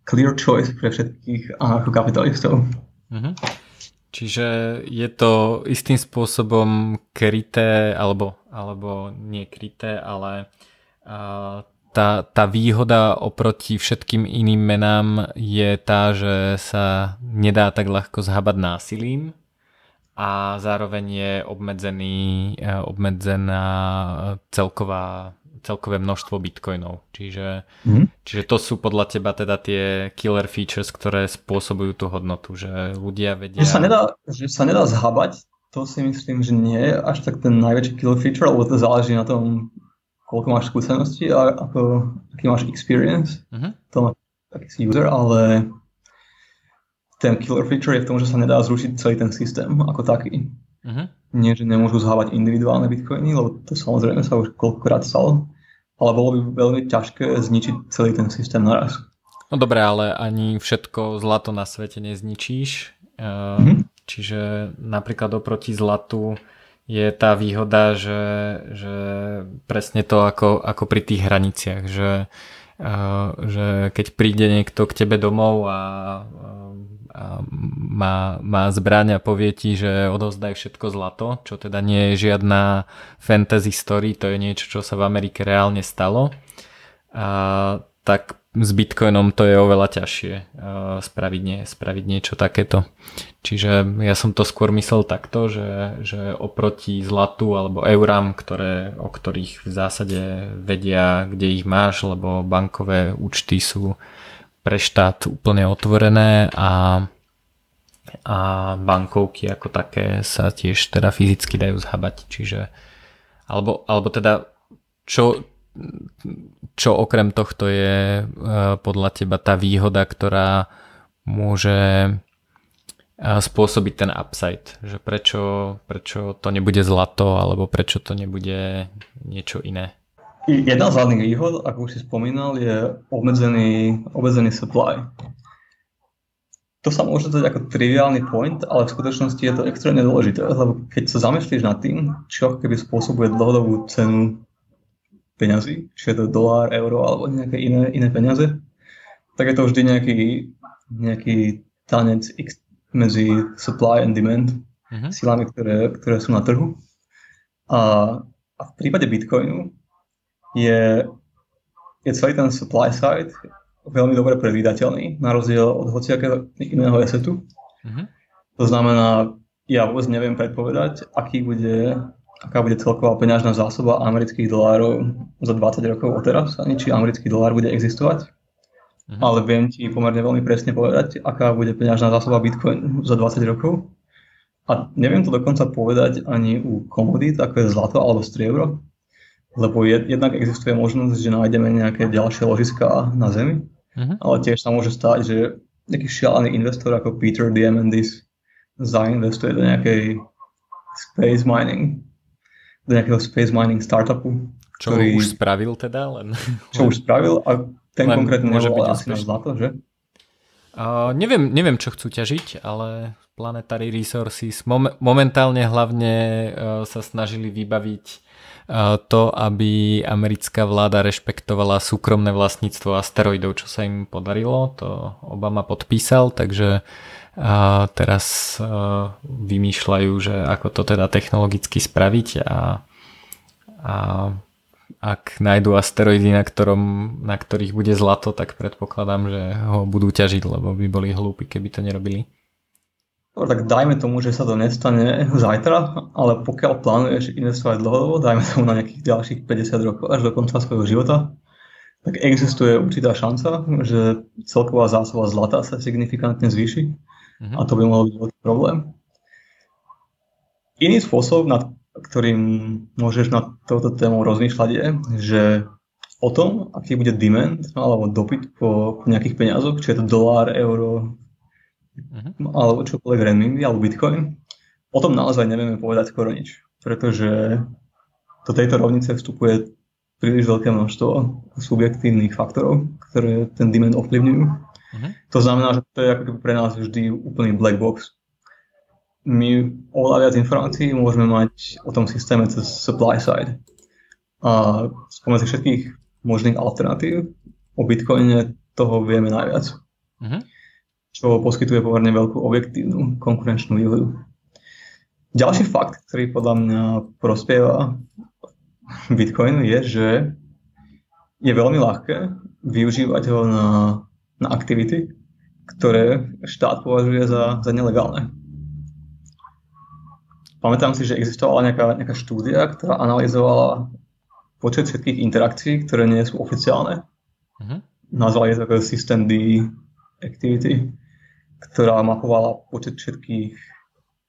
clear choice pre všetkých anarchokapitalistov. Uh-huh. Čiže je to istým spôsobom kryté, alebo, alebo nie kryté, ale uh, tá, tá výhoda oproti všetkým iným menám je tá, že sa nedá tak ľahko zhabať násilím a zároveň je obmedzený, obmedzená celková, celkové množstvo bitcoinov. Čiže, mm. čiže to sú podľa teba teda tie killer features, ktoré spôsobujú tú hodnotu, že ľudia vedia... Že sa nedá, že sa nedá zhabať, to si myslím, že nie je až tak ten najväčší killer feature, lebo to záleží na tom, koľko máš skúseností a ako, aký máš experience, uh-huh. to má taký si user, ale ten killer feature je v tom, že sa nedá zrušiť celý ten systém ako taký. Uh-huh. Nie, že nemôžu zhávať individuálne bitcoiny, lebo to samozrejme sa už koľkokrát stalo, ale bolo by veľmi ťažké zničiť celý ten systém naraz. No dobre, ale ani všetko zlato na svete nezničíš. Uh, Čiže napríklad oproti zlatu je tá výhoda, že, že presne to ako, ako pri tých hraniciach, že, uh, že keď príde niekto k tebe domov a, a má, má zbraň a povie ti, že odovzdaj všetko zlato, čo teda nie je žiadna fantasy story, to je niečo, čo sa v Amerike reálne stalo, a, tak s Bitcoinom to je oveľa ťažšie uh, spraviť, nie, spraviť niečo takéto. Čiže ja som to skôr myslel takto, že, že oproti zlatu alebo eurám, ktoré, o ktorých v zásade vedia, kde ich máš, lebo bankové účty sú pre štát úplne otvorené a, a bankovky ako také sa tiež teda fyzicky dajú zhabať. Čiže, alebo, alebo teda čo, čo okrem tohto je e, podľa teba tá výhoda, ktorá môže e, spôsobiť ten upside, že prečo, prečo to nebude zlato alebo prečo to nebude niečo iné. Jedna z hlavných výhod, ako už si spomínal, je obmedzený, obmedzený supply. to sa môže dať ako triviálny point, ale v skutočnosti je to extrémne dôležité, lebo keď sa zamyslíš nad tým, čo keby spôsobuje dlhodobú cenu peňazí, či je to dolár, euro alebo nejaké iné, iné peniaze, tak je to vždy nejaký, nejaký tanec medzi supply and demand, uh-huh. silami, ktoré, ktoré sú na trhu. A, a v prípade Bitcoinu je, je celý ten supply side veľmi dobre predvídateľný, na rozdiel od hociakého iného assetu. Uh-huh. To znamená, ja vôbec neviem predpovedať, aký bude, aká bude celková peňažná zásoba amerických dolárov za 20 rokov od teraz, ani či americký dolár bude existovať. Uh-huh. Ale viem ti pomerne veľmi presne povedať, aká bude peňažná zásoba Bitcoin za 20 rokov. A neviem to dokonca povedať ani u komodít, ako je zlato alebo striebro, lebo jednak existuje možnosť, že nájdeme nejaké ďalšie ložiská na Zemi, Uh-huh. Ale tiež sa môže stať, že nejaký šialený investor ako Peter Diamandis zainvestuje do nejakej space mining, do nejakého space mining startupu. Čo ktorý, už spravil teda? Len, čo len, už spravil a ten konkrétne môže byť asi na zlato, že? Uh, neviem, neviem, čo chcú ťažiť, ale Planetary Resources mom- momentálne hlavne uh, sa snažili vybaviť to, aby americká vláda rešpektovala súkromné vlastníctvo asteroidov, čo sa im podarilo. To Obama podpísal, takže teraz vymýšľajú, že ako to teda technologicky spraviť a, a ak nájdú asteroidy, na, ktorom, na ktorých bude zlato, tak predpokladám, že ho budú ťažiť, lebo by boli hlúpi, keby to nerobili. Dobre, tak dajme tomu, že sa to nestane <laughs> zajtra, ale pokiaľ plánuješ investovať dlhodobo, dajme tomu na nejakých ďalších 50 rokov až do konca svojho života, tak existuje určitá šanca, že celková zásoba zlata sa signifikantne zvýši a to by mohol byť veľký problém. Iný spôsob, nad ktorým môžeš nad touto témou rozmýšľať je, že o tom, aký bude demand alebo dopyt po, po nejakých peniazoch, či je to dolár, euro, uh-huh. alebo čokoľvek renminbi alebo bitcoin, o tom naozaj nevieme povedať skoro nič, pretože do tejto rovnice vstupuje príliš veľké množstvo subjektívnych faktorov, ktoré ten demand ovplyvňujú. Uh-huh. To znamená, že to je ako keby pre nás vždy úplný black box. My oveľa viac informácií môžeme mať o tom systéme cez supply side. A spomedzi všetkých možných alternatív o Bitcoine toho vieme najviac. Uh-huh čo poskytuje pomerne veľkú objektívnu konkurenčnú výhodu. Ďalší fakt, ktorý podľa mňa prospieva Bitcoinu je, že je veľmi ľahké využívať ho na, na aktivity, ktoré štát považuje za, za nelegálne. Pamätám si, že existovala nejaká, nejaká štúdia, ktorá analyzovala počet všetkých interakcií, ktoré nie sú oficiálne. Uh-huh. Nazvali to ako System D Activity ktorá mapovala počet všetkých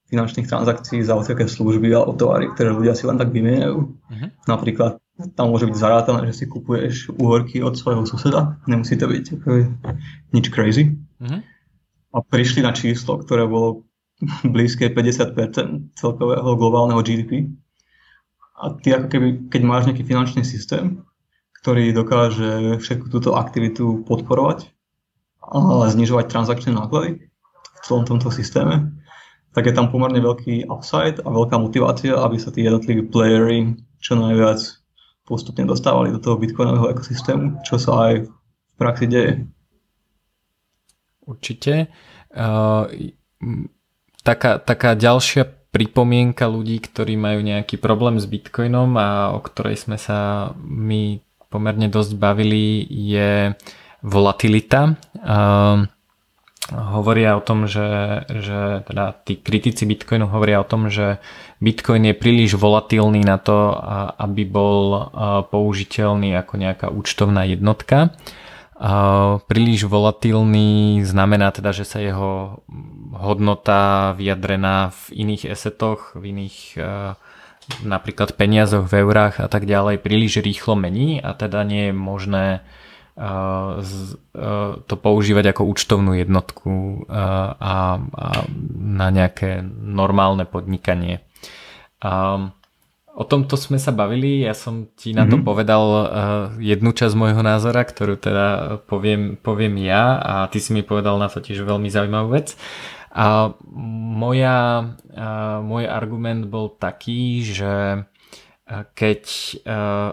finančných transakcií za také služby alebo tovary, ktoré ľudia si len tak vymieňajú. Uh-huh. Napríklad tam môže byť zarátané, že si kupuješ úhorky od svojho suseda, nemusí to byť nič crazy. Uh-huh. A prišli na číslo, ktoré bolo blízke 50% celkového globálneho GDP. A ty ako keby, keď máš nejaký finančný systém, ktorý dokáže všetku túto aktivitu podporovať, znižovať transakčné náklady v celom tomto systéme, tak je tam pomerne veľký upside a veľká motivácia, aby sa tí jednotliví playery čo najviac postupne dostávali do toho bitcoinového ekosystému, čo sa aj v praxi deje. Určite. Uh, taká, taká ďalšia pripomienka ľudí, ktorí majú nejaký problém s bitcoinom a o ktorej sme sa my pomerne dosť bavili, je volatilita. Uh, hovoria o tom, že, že teda tí kritici Bitcoinu hovoria o tom, že Bitcoin je príliš volatilný na to, aby bol použiteľný ako nejaká účtovná jednotka. Príliš volatilný znamená teda, že sa jeho hodnota vyjadrená v iných asetoch, v iných napríklad peniazoch v eurách a tak ďalej príliš rýchlo mení a teda nie je možné to používať ako účtovnú jednotku a, a na nejaké normálne podnikanie. A O tomto sme sa bavili, ja som ti na to mm-hmm. povedal uh, jednu časť môjho názora, ktorú teda poviem, poviem ja a ty si mi povedal na to tiež veľmi zaujímavú vec. A moja, uh, môj argument bol taký, že keď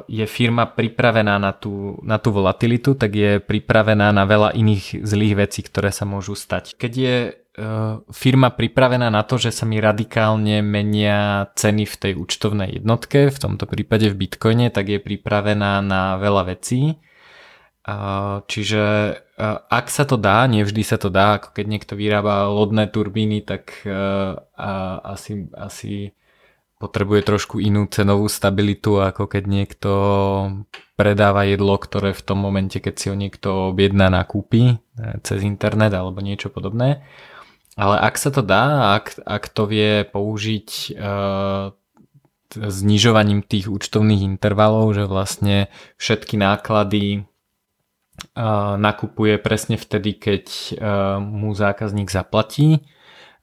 je firma pripravená na tú, na tú volatilitu, tak je pripravená na veľa iných zlých vecí, ktoré sa môžu stať. Keď je firma pripravená na to, že sa mi radikálne menia ceny v tej účtovnej jednotke, v tomto prípade v Bitcoine, tak je pripravená na veľa vecí. Čiže ak sa to dá, nevždy sa to dá, ako keď niekto vyrába lodné turbíny, tak asi, asi potrebuje trošku inú cenovú stabilitu, ako keď niekto predáva jedlo, ktoré v tom momente, keď si ho niekto objedná, nakúpi eh, cez internet alebo niečo podobné. Ale ak sa to dá, ak, ak to vie použiť uh, znižovaním tých účtovných intervalov, že vlastne všetky náklady uh, nakupuje presne vtedy, keď uh, mu zákazník zaplatí,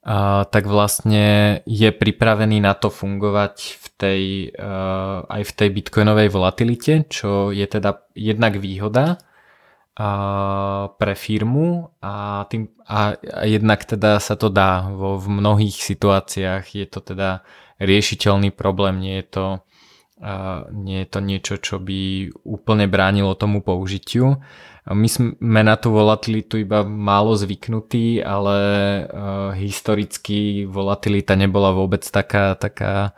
a, tak vlastne je pripravený na to fungovať v tej, uh, aj v tej bitcoinovej volatilite, čo je teda jednak výhoda uh, pre firmu a, tým, a, a jednak teda sa to dá vo v mnohých situáciách je to teda riešiteľný problém, nie je to uh, nie je to niečo, čo by úplne bránilo tomu použitiu. My sme na tú volatilitu iba málo zvyknutí, ale uh, historicky volatilita nebola vôbec taká, taká,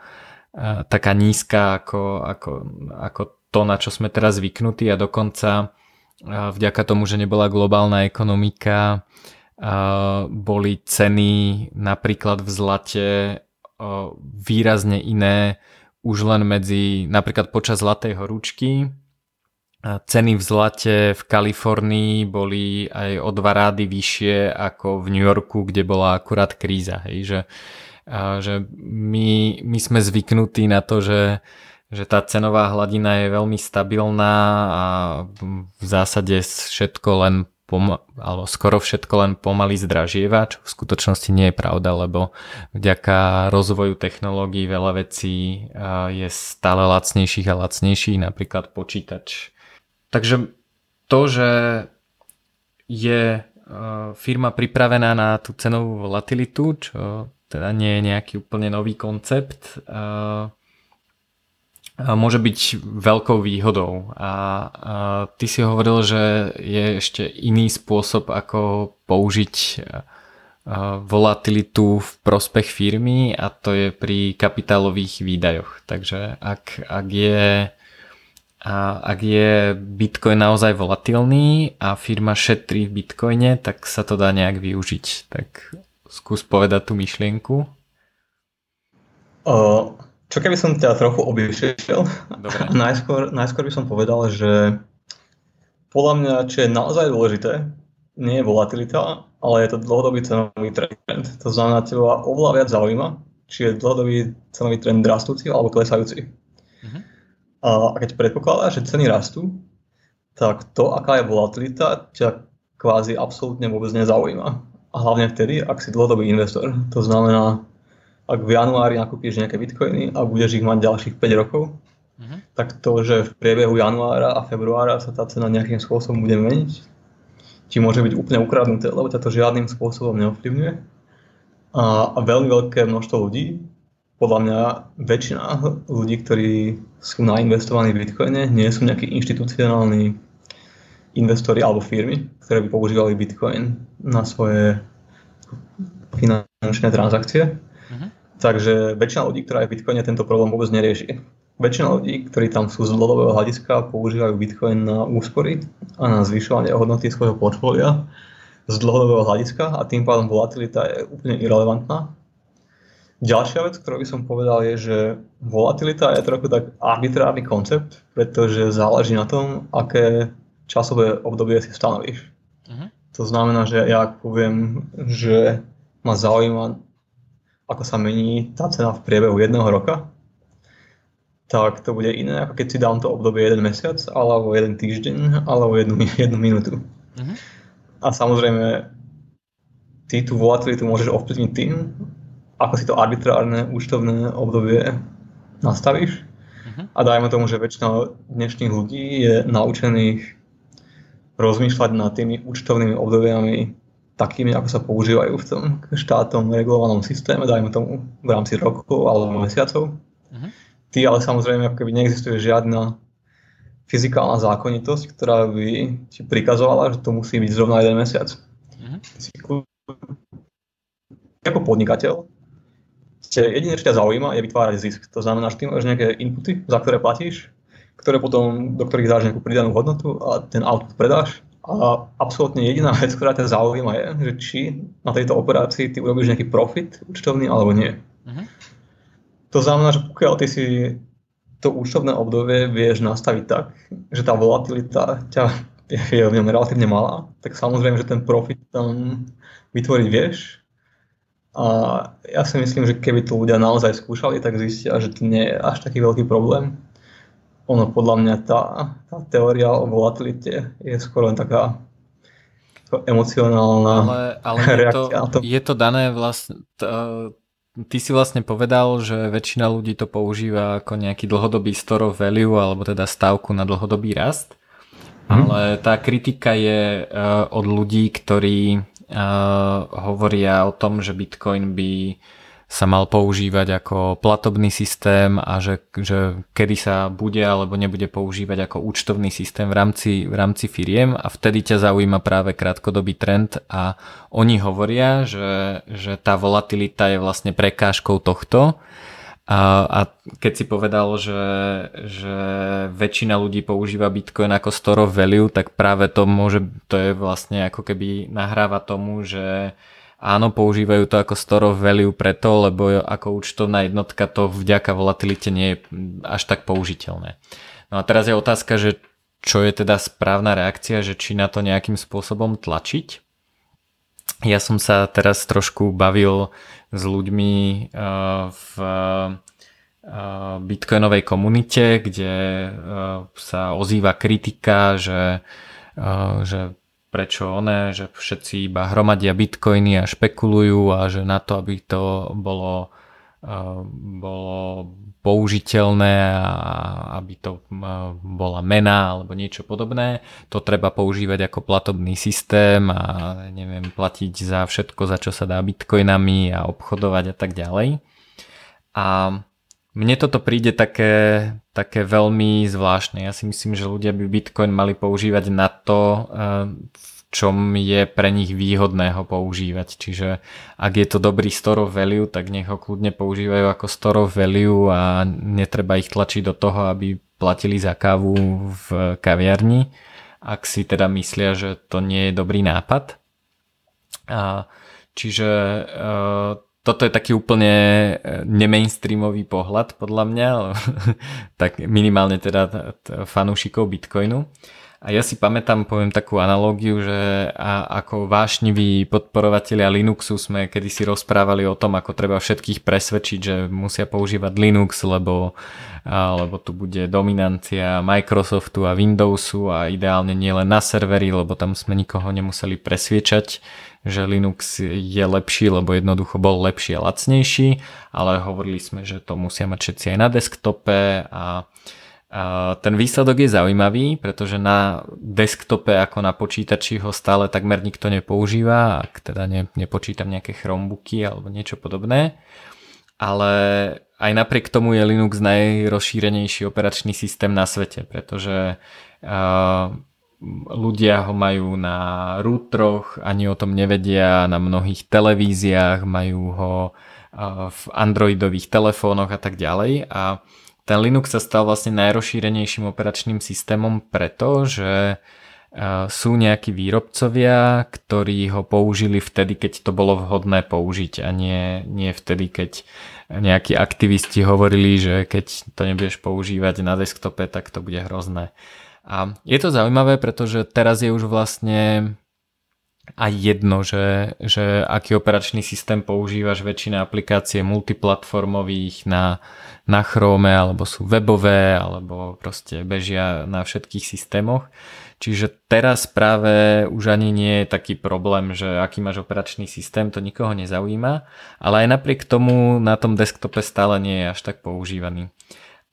uh, taká nízka ako, ako, ako to, na čo sme teraz zvyknutí. A dokonca uh, vďaka tomu, že nebola globálna ekonomika, boli ceny napríklad v zlate výrazne iné už len medzi napríklad počas zlatej horúčky Ceny v zlate v Kalifornii boli aj o dva rády vyššie ako v New Yorku, kde bola akurát kríza. Hej, že, že my, my sme zvyknutí na to, že, že tá cenová hladina je veľmi stabilná a v zásade všetko len pom- alebo skoro všetko len pomaly zdražieva, čo v skutočnosti nie je pravda, lebo vďaka rozvoju technológií veľa vecí je stále lacnejších a lacnejších, napríklad počítač Takže to, že je e, firma pripravená na tú cenovú volatilitu, čo teda nie je nejaký úplne nový koncept, e, môže byť veľkou výhodou. A, ty si hovoril, že je ešte iný spôsob, ako použiť e, volatilitu v prospech firmy a to je pri kapitálových výdajoch. Takže ak, ak je a ak je Bitcoin naozaj volatilný a firma šetrí v Bitcoine, tak sa to dá nejak využiť. Tak skús povedať tú myšlienku. Uh, čo keby som ťa trochu obješiel? <laughs> najskôr, najskôr by som povedal, že podľa mňa, čo je naozaj dôležité, nie je volatilita, ale je to dlhodobý cenový trend. To znamená, teba oveľa viac zaujíma, či je dlhodobý cenový trend rastúci alebo klesajúci. A keď predpokladáš, že ceny rastú, tak to, aká je volatilita, ťa kvázi absolútne vôbec nezaujíma. A hlavne vtedy, ak si dlhodobý investor. To znamená, ak v januári nakúpiš nejaké bitcoiny a budeš ich mať ďalších 5 rokov, uh-huh. tak to, že v priebehu januára a februára sa tá cena nejakým spôsobom bude meniť, ti môže byť úplne ukradnuté, lebo ťa to žiadnym spôsobom neovplyvňuje. A, a veľmi veľké množstvo ľudí podľa mňa väčšina ľudí, ktorí sú nainvestovaní v Bitcoine, nie sú nejakí inštitucionálni investori alebo firmy, ktoré by používali Bitcoin na svoje finančné transakcie. Uh-huh. Takže väčšina ľudí, ktorá je v Bitcoine, tento problém vôbec nerieši. Väčšina ľudí, ktorí tam sú z dlhodobého hľadiska, používajú Bitcoin na úspory a na zvyšovanie hodnoty svojho portfólia z dlhodobého hľadiska a tým pádom volatilita je úplne irrelevantná Ďalšia vec, ktorú by som povedal, je, že volatilita je trochu tak arbitrárny koncept, pretože záleží na tom, aké časové obdobie si stanovíš. Uh-huh. To znamená, že ja ak poviem, že ma zaujíma, ako sa mení tá cena v priebehu jedného roka, tak to bude iné, ako keď si dám to obdobie jeden mesiac, alebo jeden týždeň, alebo jednu, jednu minútu. Uh-huh. A samozrejme, ty tú volatilitu môžeš ovplyvniť tým, ako si to arbitrárne účtovné obdobie nastavíš. Uh-huh. A dajme tomu, že väčšina dnešných ľudí je naučených rozmýšľať nad tými účtovnými obdobiami takými, ako sa používajú v tom štátom regulovanom systéme, dajme tomu v rámci rokov alebo mesiacov. Uh-huh. Ty ale samozrejme, ako keby neexistuje žiadna fyzikálna zákonitosť, ktorá by ti prikazovala, že to musí byť zrovna jeden mesiac. Uh-huh. Ako podnikateľ, jediné, čo ťa zaujíma, je vytvárať zisk. To znamená, že ty máš nejaké inputy, za ktoré platíš, ktoré potom, do ktorých dáš nejakú pridanú hodnotu a ten output predáš a absolútne jediná vec, ktorá ťa zaujíma je, že či na tejto operácii ty urobíš nejaký profit účtovný alebo nie. Uh-huh. To znamená, že pokiaľ ty si to účtovné obdobie vieš nastaviť tak, že tá volatilita ťa je v ňom relatívne malá, tak samozrejme, že ten profit tam vytvoriť vieš. A ja si myslím, že keby to ľudia naozaj skúšali, tak zistia, že to nie je až taký veľký problém ono podľa mňa tá, tá teória o volatilite je skôr len taká emocionálna ale, ale reakcia je to, Je to dané vlastne, ty si vlastne povedal, že väčšina ľudí to používa ako nejaký dlhodobý store of value alebo teda stavku na dlhodobý rast. Hmm. Ale tá kritika je uh, od ľudí, ktorí hovoria o tom, že Bitcoin by sa mal používať ako platobný systém a že, že kedy sa bude alebo nebude používať ako účtovný systém v rámci, v rámci firiem. A vtedy ťa zaujíma práve krátkodobý trend a oni hovoria, že, že tá volatilita je vlastne prekážkou tohto a, a keď si povedal, že, že väčšina ľudí používa Bitcoin ako store of value, tak práve to môže, to je vlastne ako keby nahráva tomu, že áno, používajú to ako store of value preto, lebo ako účtovná jednotka to vďaka volatilite nie je až tak použiteľné. No a teraz je otázka, že čo je teda správna reakcia, že či na to nejakým spôsobom tlačiť. Ja som sa teraz trošku bavil s ľuďmi uh, v uh, bitcoinovej komunite, kde uh, sa ozýva kritika, že, že prečo oné, že všetci iba hromadia bitcoiny a špekulujú a že na to, aby to bolo, eh, bolo použiteľné a aby to eh, bola mena alebo niečo podobné, to treba používať ako platobný systém a neviem, platiť za všetko, za čo sa dá bitcoinami a obchodovať a tak ďalej. A mne toto príde také, také veľmi zvláštne. Ja si myslím, že ľudia by Bitcoin mali používať na to, v čom je pre nich výhodné ho používať. Čiže ak je to dobrý store of value, tak nech ho kľudne používajú ako store of value a netreba ich tlačiť do toho, aby platili za kávu v kaviarni, ak si teda myslia, že to nie je dobrý nápad. A, čiže eh, toto je taký úplne e, nemainstreamový pohľad podľa mňa, <laughs> tak minimálne teda fanúšikov Bitcoinu. A ja si pamätám, poviem takú analógiu, že a ako vášniví podporovatelia Linuxu sme kedysi rozprávali o tom, ako treba všetkých presvedčiť, že musia používať Linux, lebo, lebo tu bude dominancia Microsoftu a Windowsu a ideálne nielen na serveri, lebo tam sme nikoho nemuseli presviečať, že Linux je lepší, lebo jednoducho bol lepší a lacnejší, ale hovorili sme, že to musia mať všetci aj na desktope a ten výsledok je zaujímavý, pretože na desktope ako na počítači ho stále takmer nikto nepoužíva, ak teda ne, nepočítam nejaké Chromebooky alebo niečo podobné. Ale aj napriek tomu je Linux najrozšírenejší operačný systém na svete, pretože ľudia ho majú na routeroch, ani o tom nevedia, na mnohých televíziách, majú ho v androidových telefónoch a tak ďalej a ten Linux sa stal vlastne najrozšírenejším operačným systémom preto, že sú nejakí výrobcovia, ktorí ho použili vtedy, keď to bolo vhodné použiť a nie, nie vtedy, keď nejakí aktivisti hovorili, že keď to nebudeš používať na desktope, tak to bude hrozné. A je to zaujímavé, pretože teraz je už vlastne aj jedno, že, že aký operačný systém používaš, väčšina aplikácie multiplatformových na, na Chrome, alebo sú webové, alebo proste bežia na všetkých systémoch. Čiže teraz práve už ani nie je taký problém, že aký máš operačný systém, to nikoho nezaujíma, ale aj napriek tomu na tom desktope stále nie je až tak používaný.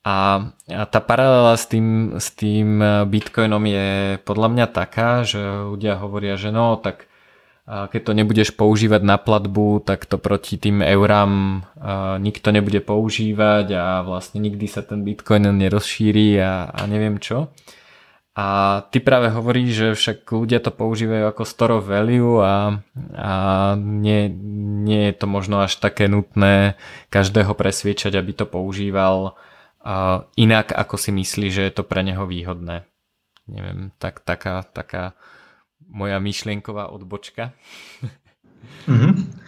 A, tá paralela s tým, s tým bitcoinom je podľa mňa taká, že ľudia hovoria, že no tak keď to nebudeš používať na platbu, tak to proti tým eurám nikto nebude používať a vlastne nikdy sa ten bitcoin nerozšíri a, a neviem čo. A ty práve hovoríš, že však ľudia to používajú ako store of value a, a nie, nie je to možno až také nutné každého presviečať, aby to používal inak, ako si myslí, že je to pre neho výhodné. Neviem, tak, taká, taká moja myšlienková odbočka. Mm-hmm. <laughs>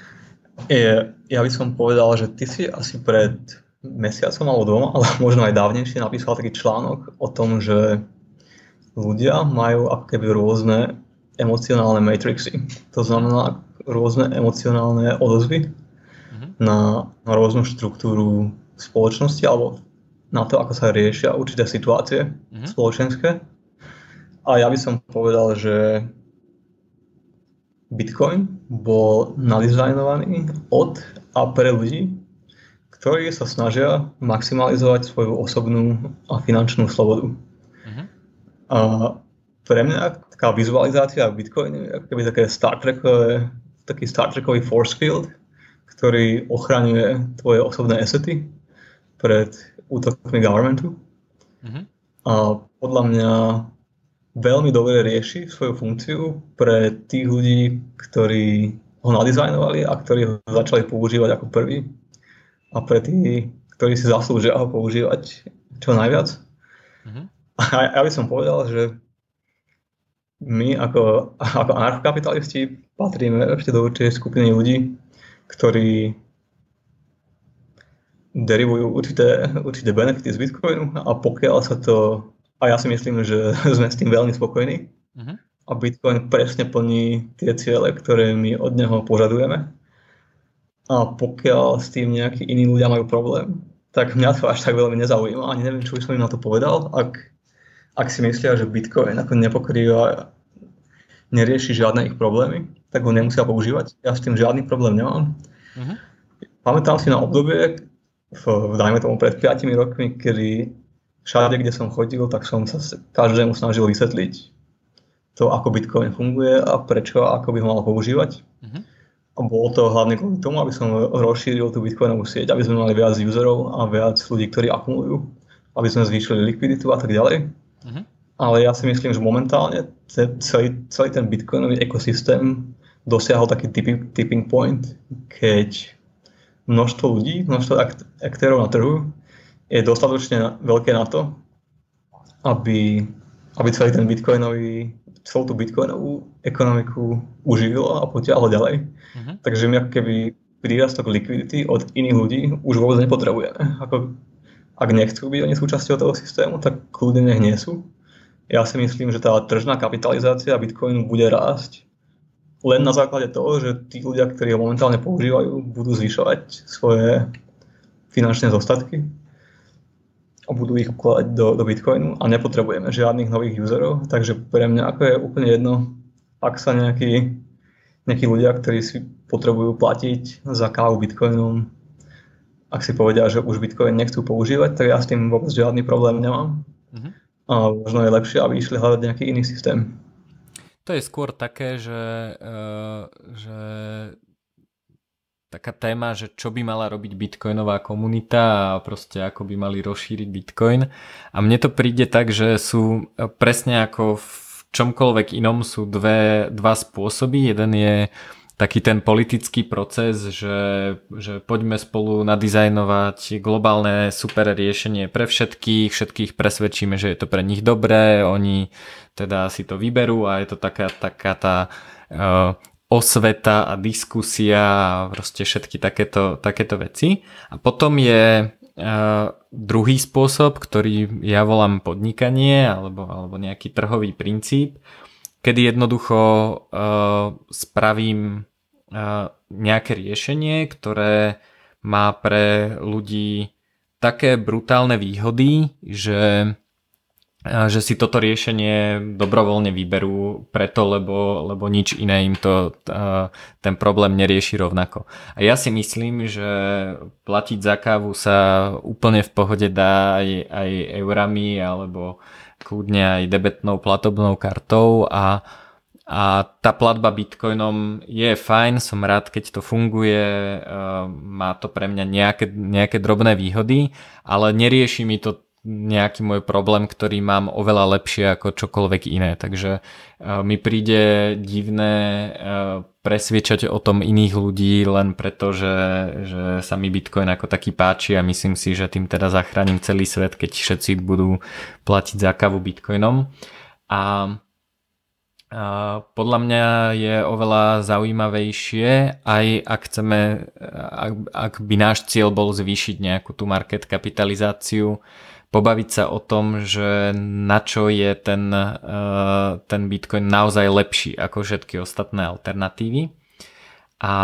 Je, ja by som povedal, že ty si asi pred mesiacom alebo dvoma, ale <laughs> možno aj dávnejšie napísal taký článok o tom, že ľudia majú ako keby rôzne emocionálne matrixy. To znamená rôzne emocionálne odozvy mm-hmm. na, na rôznu štruktúru spoločnosti alebo na to, ako sa riešia určité situácie mm-hmm. spoločenské. A ja by som povedal, že Bitcoin bol nadizajnovaný od a pre ľudí, ktorí sa snažia maximalizovať svoju osobnú a finančnú slobodu. A pre mňa taká vizualizácia Bitcoinu je keby také Star Trekové, taký Star Trekový force field, ktorý ochraňuje tvoje osobné asety pred útokmi governmentu. Mm-hmm. A podľa mňa veľmi dobre rieši svoju funkciu pre tých ľudí, ktorí ho nadizajnovali a ktorí ho začali používať ako prvý a pre tých, ktorí si zaslúžia ho používať čo najviac. Mm-hmm. A ja by som povedal, že my ako, ako anarchokapitalisti patríme ešte do určitej skupiny ľudí, ktorí derivujú určité, určité benefity z Bitcoinu a pokiaľ sa to, a ja si myslím, že <laughs> sme s tým veľmi spokojní, uh-huh. a Bitcoin presne plní tie ciele, ktoré my od neho požadujeme. A pokiaľ s tým nejakí iní ľudia majú problém, tak mňa to až tak veľmi nezaujíma. Ani neviem, čo by som im na to povedal. Ak ak si myslia, že Bitcoin ako nepokrýva, nerieši žiadne ich problémy, tak ho nemusia používať. Ja s tým žiadny problém nemám. Uh-huh. Pamätám si na obdobie, v, dajme tomu pred 5 rokmi, kedy všade, kde som chodil, tak som sa každému snažil vysvetliť to, ako Bitcoin funguje a prečo a ako by ho mal používať. Uh-huh. A bolo to hlavne kvôli tomu, aby som rozšíril tú Bitcoinovú sieť, aby sme mali viac userov a viac ľudí, ktorí akumulujú, aby sme zvýšili likviditu a tak ďalej. Uh-huh. Ale ja si myslím, že momentálne celý, celý ten bitcoinový ekosystém dosiahol taký tipping, tipping point, keď množstvo ľudí, množstvo aktérov na trhu je dostatočne veľké na to, aby, aby celý ten bitcoinový, celú tú bitcoinovú ekonomiku uživilo a potiahlo ďalej. Uh-huh. Takže my ako keby prírastok likvidity od iných ľudí už vôbec nepotrebujeme. Ako ak nechcú byť oni súčasťou toho systému, tak kľudne nech nie sú. Ja si myslím, že tá tržná kapitalizácia Bitcoinu bude rásť len na základe toho, že tí ľudia, ktorí ho momentálne používajú, budú zvyšovať svoje finančné zostatky a budú ich ukladať do, do Bitcoinu a nepotrebujeme žiadnych nových userov, takže pre mňa ako je úplne jedno, ak sa nejakí, nejakí ľudia, ktorí si potrebujú platiť za kávu Bitcoinom, ak si povedia, že už Bitcoin nechcú používať, tak ja s tým vôbec žiadny problém nemám. Uh-huh. A možno je lepšie, aby išli hľadať nejaký iný systém. To je skôr také, že, uh, že taká téma, že čo by mala robiť bitcoinová komunita a proste ako by mali rozšíriť bitcoin. A mne to príde tak, že sú e, presne ako v čomkoľvek inom sú dve, dva spôsoby. Jeden je taký ten politický proces, že, že poďme spolu nadizajnovať globálne super riešenie pre všetkých, všetkých presvedčíme, že je to pre nich dobré, oni teda si to vyberú a je to taká, taká tá uh, osveta a diskusia a proste všetky takéto, takéto veci. A potom je uh, druhý spôsob, ktorý ja volám podnikanie alebo, alebo nejaký trhový princíp, kedy jednoducho uh, spravím uh, nejaké riešenie, ktoré má pre ľudí také brutálne výhody, že že si toto riešenie dobrovoľne vyberú preto, lebo, lebo nič iné im to ten problém nerieši rovnako. A ja si myslím, že platiť za kávu sa úplne v pohode dá aj, aj eurami alebo kľudne aj debetnou platobnou kartou a, a tá platba bitcoinom je fajn, som rád, keď to funguje, má to pre mňa nejaké, nejaké drobné výhody, ale nerieši mi to nejaký môj problém, ktorý mám oveľa lepšie ako čokoľvek iné. Takže uh, mi príde divné uh, presviečať o tom iných ľudí len preto, že, že sa mi Bitcoin ako taký páči a myslím si, že tým teda zachránim celý svet, keď všetci budú platiť za kávu Bitcoinom. A podľa mňa je oveľa zaujímavejšie, aj ak chceme, ak, ak by náš cieľ bol zvýšiť nejakú tú market kapitalizáciu, pobaviť sa o tom, že na čo je ten, uh, ten Bitcoin naozaj lepší ako všetky ostatné alternatívy. A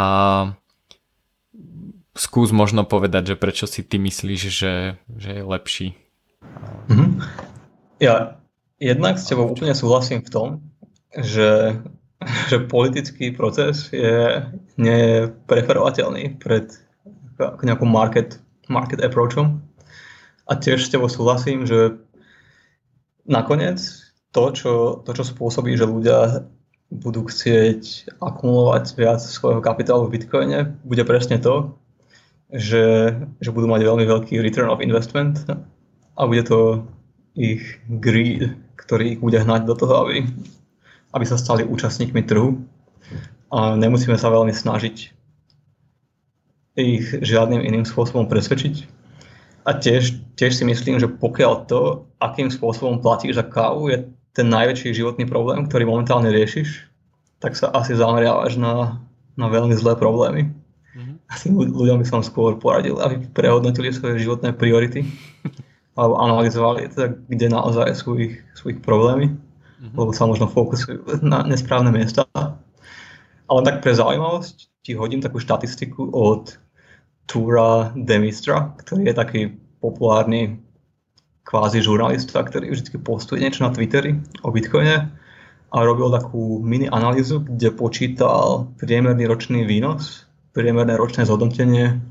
skús možno povedať, že prečo si ty myslíš, že, že je lepší. Mm-hmm. Ja jednak s tebou úplne súhlasím v tom, že, že politický proces je, nie je preferovateľný pred nejakým market, market approachom. A tiež s tebou súhlasím, že nakoniec to, čo, to, čo spôsobí, že ľudia budú chcieť akumulovať viac svojho kapitálu v Bitcoine, bude presne to, že, že budú mať veľmi veľký return of investment a bude to ich greed, ktorý ich bude hnať do toho, aby, aby sa stali účastníkmi trhu. A nemusíme sa veľmi snažiť ich žiadnym iným spôsobom presvedčiť a tiež, tiež si myslím, že pokiaľ to, akým spôsobom platíš za kávu, je ten najväčší životný problém, ktorý momentálne riešiš, tak sa asi zameriavaš na, na veľmi zlé problémy. Mm-hmm. Asi ľuďom by som skôr poradil, aby prehodnotili svoje životné priority <laughs> alebo analyzovali, teda, kde naozaj sú ich, sú ich problémy, mm-hmm. lebo sa možno fokusujú na nesprávne miesta. Ale tak pre zaujímavosť ti hodím takú štatistiku od Tura Demistra, ktorý je taký populárny kvázi žurnalista, ktorý vždy postuje niečo na Twitteri o Bitcoine a robil takú mini analýzu, kde počítal priemerný ročný výnos, priemerné ročné zhodnotenie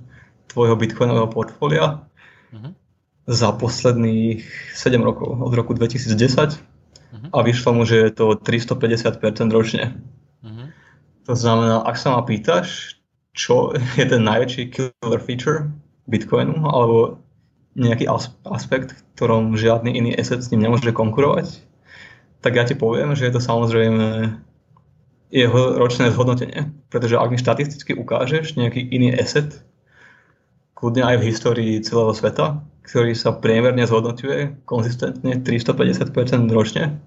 tvojho bitcoinového portfólia uh-huh. za posledných 7 rokov, od roku 2010 uh-huh. Mhm. a vyšlo mu, že je to 350% ročne. Uh-huh. To znamená, ak sa ma pýtaš, čo je ten najväčší killer feature Bitcoinu, alebo nejaký aspekt, ktorom žiadny iný asset s ním nemôže konkurovať, tak ja ti poviem, že je to samozrejme jeho ročné zhodnotenie. Pretože ak mi štatisticky ukážeš nejaký iný asset, kľudne aj v histórii celého sveta, ktorý sa priemerne zhodnotuje konzistentne 350% ročne,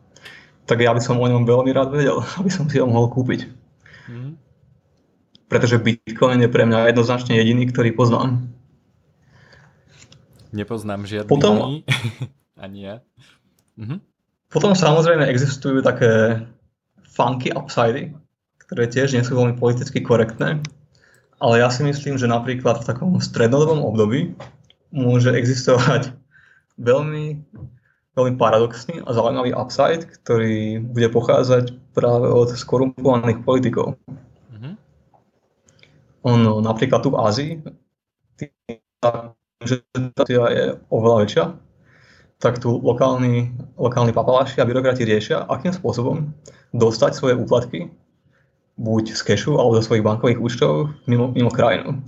tak ja by som o ňom veľmi rád vedel, <laughs> aby som si ho mohol kúpiť. Mm pretože Bitcoin je pre mňa jednoznačne jediný, ktorý poznám. Nepoznám žiadny Potom, <laughs> ani ja. Mhm. Potom samozrejme existujú také funky upsidy, ktoré tiež nie sú veľmi politicky korektné, ale ja si myslím, že napríklad v takom strednodobom období môže existovať <laughs> veľmi, veľmi paradoxný a zaujímavý upside, ktorý bude pochádzať práve od skorumpovaných politikov ono, napríklad tu v Ázii, že je oveľa väčšia, tak tu lokálni, lokálni papaláši a byrokrati riešia, akým spôsobom dostať svoje úplatky buď z kešu alebo zo svojich bankových účtov mimo, mimo krajinu.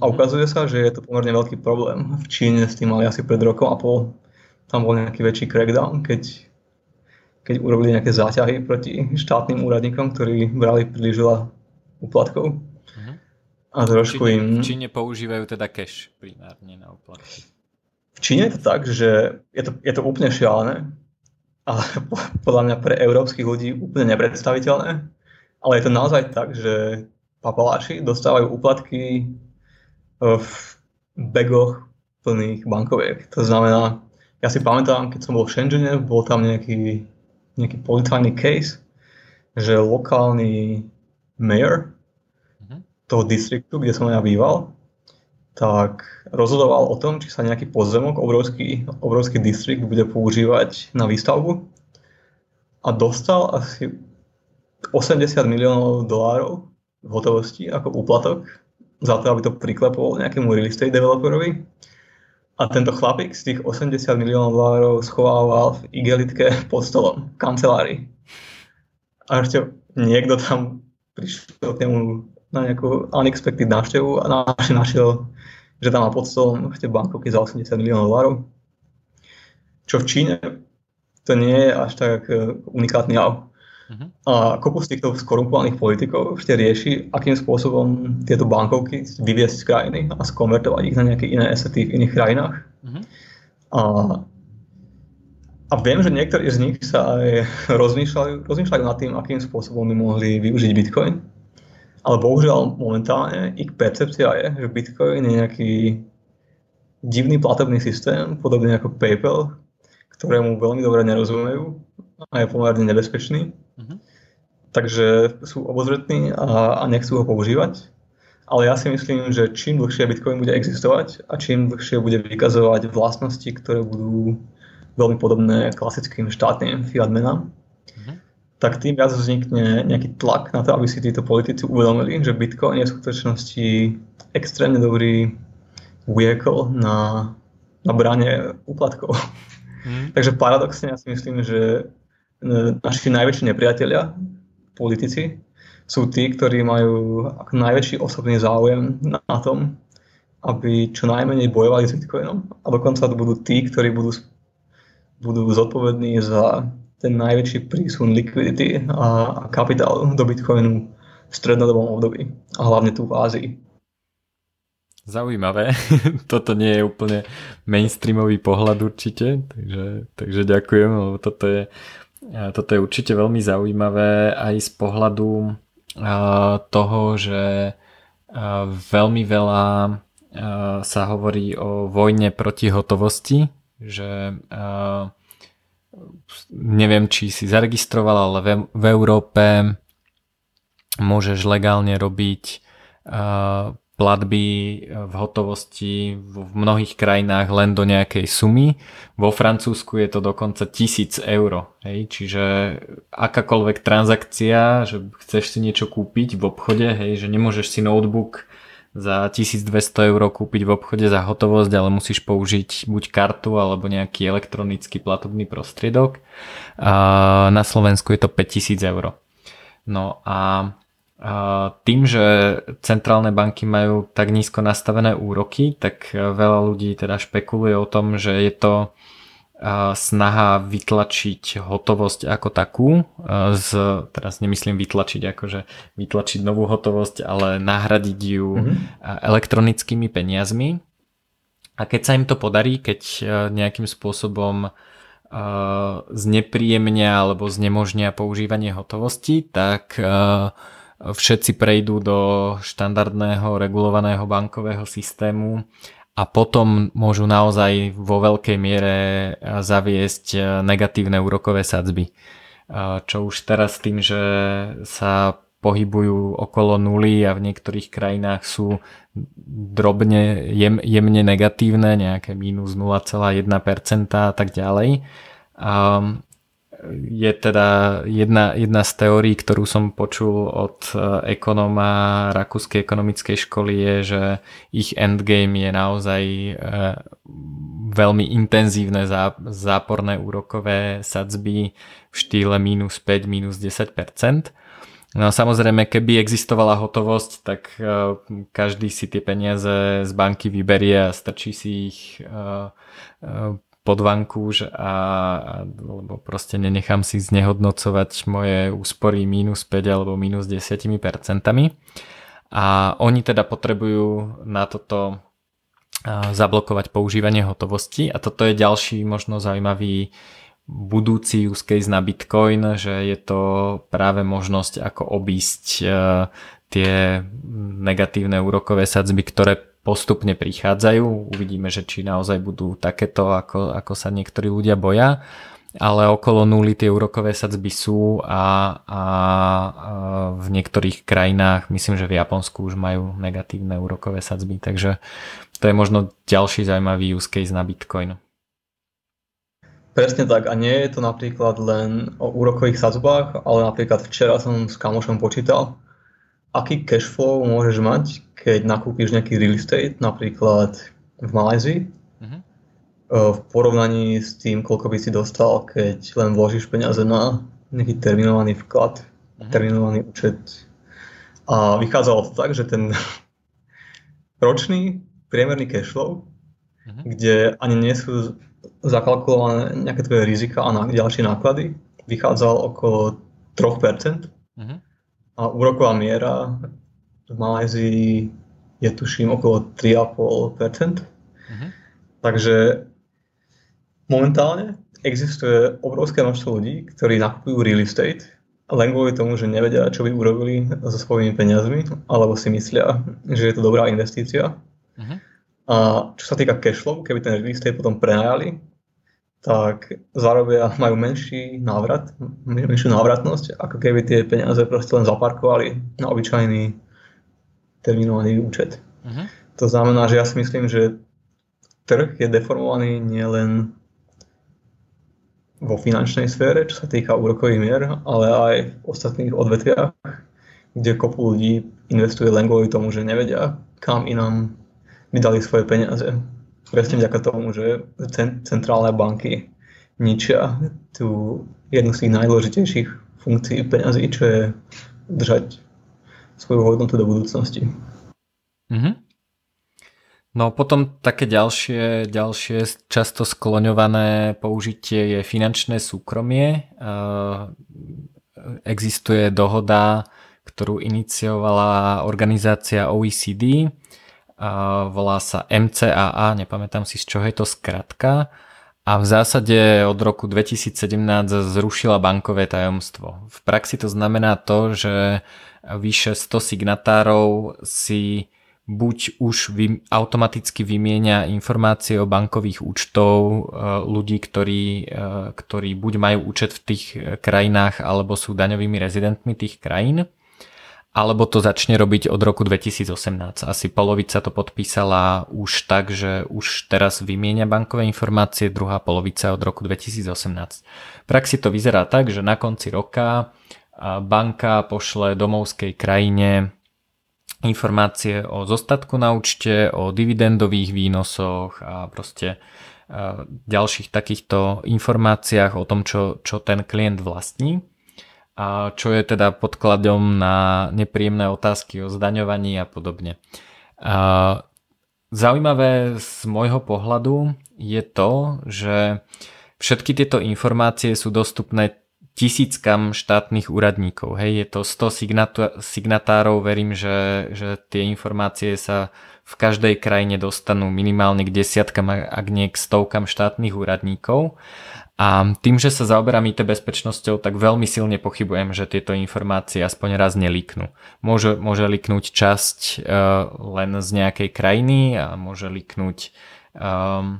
A ukazuje sa, že je to pomerne veľký problém. V Číne s tým mali asi pred rokom a pol. Tam bol nejaký väčší crackdown, keď, keď urobili nejaké záťahy proti štátnym úradníkom, ktorí brali príliš veľa úplatkov. A trošku Číne, im... V Číne používajú teda cash primárne na úplatky. V Číne je to tak, že je to, je to úplne šialené, ale podľa mňa pre európskych ľudí úplne nepredstaviteľné. Ale je to naozaj tak, že papaláši dostávajú úplatky v begoch plných bankoviek. To znamená, ja si pamätám, keď som bol v Shenzhene, bol tam nejaký, nejaký policajný case, že lokálny mayor toho distriktu, kde som ja býval, tak rozhodoval o tom, či sa nejaký pozemok, obrovský, obrovský distrikt bude používať na výstavbu a dostal asi 80 miliónov dolárov v hotovosti ako úplatok za to, aby to priklepol nejakému real estate developerovi. A tento chlapík z tých 80 miliónov dolárov schovával v igelitke pod stolom, v kancelárii. A ešte niekto tam prišiel k nemu na nejakú unexpected návštevu a <laughs> našiel, že tam má pod stolom ešte bankovky za 80 miliónov dolárov. Čo v Číne to nie je až tak e, unikátny jav. Uh-huh. A kopu z týchto skorumpovaných politikov ešte rieši, akým spôsobom tieto bankovky vyviesť z krajiny a skonvertovať ich na nejaké iné asety v iných krajinách. Uh-huh. A, a viem, že niektorí z nich sa aj <laughs> rozmýšľajú, rozmýšľajú nad tým, akým spôsobom by mohli využiť Bitcoin. Ale bohužiaľ momentálne ich percepcia je, že Bitcoin je nejaký divný platobný systém, podobne ako PayPal, ktorému veľmi dobre nerozumejú a je pomerne nebezpečný. Uh-huh. Takže sú obozretní a, a nechcú ho používať. Ale ja si myslím, že čím dlhšie Bitcoin bude existovať a čím dlhšie bude vykazovať vlastnosti, ktoré budú veľmi podobné klasickým štátnym fiat menám. Tak tým viac vznikne nejaký tlak na to, aby si títo politici uvedomili, že Bitcoin je v skutočnosti extrémne dobrý vehicle na, na branie úplatkov. Mm. Takže paradoxne ja si myslím, že e, naši najväčší nepriatelia, politici, sú tí, ktorí majú ako najväčší osobný záujem na tom, aby čo najmenej bojovali s Bitcoinom. A dokonca to budú tí, ktorí budú, budú zodpovední za ten najväčší prísun likvidity a, a kapitálu do Bitcoinu v strednodobom období. A hlavne tu v Ázii. Zaujímavé. <laughs> toto nie je úplne mainstreamový pohľad určite, takže, takže ďakujem, lebo toto je, toto je určite veľmi zaujímavé aj z pohľadu toho, že veľmi veľa sa hovorí o vojne proti hotovosti, že neviem, či si zaregistroval, ale v Európe môžeš legálne robiť platby v hotovosti v mnohých krajinách len do nejakej sumy. Vo Francúzsku je to dokonca 1000 eur. Hej? Čiže akákoľvek transakcia, že chceš si niečo kúpiť v obchode, hej, že nemôžeš si notebook za 1200 eur kúpiť v obchode za hotovosť, ale musíš použiť buď kartu alebo nejaký elektronický platobný prostriedok. Na Slovensku je to 5000 eur. No a tým, že centrálne banky majú tak nízko nastavené úroky, tak veľa ľudí teda špekuluje o tom, že je to snaha vytlačiť hotovosť ako takú, e, z, teraz nemyslím vytlačiť akože vytlačiť novú hotovosť, ale nahradiť ju mm-hmm. elektronickými peniazmi. A keď sa im to podarí, keď nejakým spôsobom znepríjemnia alebo znemožnia používanie hotovosti, tak všetci prejdú do štandardného regulovaného bankového systému a potom môžu naozaj vo veľkej miere zaviesť negatívne úrokové sadzby. Čo už teraz tým, že sa pohybujú okolo nuly a v niektorých krajinách sú drobne, jem, jemne negatívne, nejaké mínus 0,1% a tak ďalej. Um, je teda jedna, jedna z teórií, ktorú som počul od e, ekonóma Rakúskej ekonomickej školy je, že ich endgame je naozaj e, veľmi intenzívne záporné úrokové sadzby v štýle minus 5, minus 10%. No samozrejme, keby existovala hotovosť, tak e, každý si tie peniaze z banky vyberie a strčí si ich pod vankúš a, lebo proste nenechám si znehodnocovať moje úspory minus 5 alebo minus 10 percentami. A oni teda potrebujú na toto zablokovať používanie hotovosti a toto je ďalší možno zaujímavý budúci use case na Bitcoin, že je to práve možnosť ako obísť tie negatívne úrokové sadzby, ktoré postupne prichádzajú. Uvidíme, že či naozaj budú takéto, ako, ako sa niektorí ľudia boja. ale okolo nuly tie úrokové sadzby sú a, a, v niektorých krajinách, myslím, že v Japonsku už majú negatívne úrokové sadzby, takže to je možno ďalší zaujímavý use case na Bitcoin. Presne tak a nie je to napríklad len o úrokových sadzbách, ale napríklad včera som s kamošom počítal, aký cash flow môžeš mať, keď nakúpiš nejaký real estate, napríklad v Malézii, uh-huh. v porovnaní s tým, koľko by si dostal, keď len vložíš peniaze na nejaký terminovaný vklad, uh-huh. terminovaný účet. A vychádzalo to tak, že ten <laughs> ročný priemerný cash flow, uh-huh. kde ani nie sú zakalkulované nejaké tvoje rizika a ďalšie náklady, vychádzal okolo 3%. Uh-huh. Mhm. A úroková miera v Malézii je tuším okolo 3,5%. Uh-huh. Takže momentálne existuje obrovské množstvo ľudí, ktorí nakupujú real estate len kvôli tomu, že nevedia, čo by urobili so svojimi peniazmi, alebo si myslia, že je to dobrá investícia. Uh-huh. A čo sa týka cashflow, keby ten real estate potom prenajali, tak zarobia, majú menší návrat, menšiu návratnosť, ako keby tie peniaze proste len zaparkovali na obyčajný terminovaný účet. Uh-huh. To znamená, že ja si myslím, že trh je deformovaný nielen vo finančnej sfére, čo sa týka úrokových mier, ale aj v ostatných odvetviach, kde kopu ľudí investuje len kvôli tomu, že nevedia, kam inám vydali svoje peniaze presne vďaka tomu, že centrálne banky ničia tú jednu z tých najdôležitejších funkcií peňazí, čo je držať svoju hodnotu do budúcnosti. Mm-hmm. No potom také ďalšie, ďalšie často skloňované použitie je finančné súkromie. Existuje dohoda, ktorú iniciovala organizácia OECD, volá sa MCAA, nepamätám si z čoho je to skratka a v zásade od roku 2017 zrušila bankové tajomstvo. V praxi to znamená to, že vyše 100 signatárov si buď už vy, automaticky vymienia informácie o bankových účtov e, ľudí, ktorí, e, ktorí buď majú účet v tých krajinách alebo sú daňovými rezidentmi tých krajín alebo to začne robiť od roku 2018. Asi polovica to podpísala už tak, že už teraz vymienia bankové informácie, druhá polovica od roku 2018. V praxi to vyzerá tak, že na konci roka banka pošle domovskej krajine informácie o zostatku na účte, o dividendových výnosoch a proste ďalších takýchto informáciách o tom, čo, čo ten klient vlastní a čo je teda podkladom na nepríjemné otázky o zdaňovaní a podobne. A zaujímavé z môjho pohľadu je to, že všetky tieto informácie sú dostupné tisíckam štátnych úradníkov. Hej, je to 100 signatárov, verím, že, že tie informácie sa v každej krajine dostanú minimálne k desiatkam, ak nie k stovkam štátnych úradníkov. A tým, že sa zaoberám IT bezpečnosťou, tak veľmi silne pochybujem, že tieto informácie aspoň raz neliknú. Môže, môže liknúť časť uh, len z nejakej krajiny a môže liknúť um,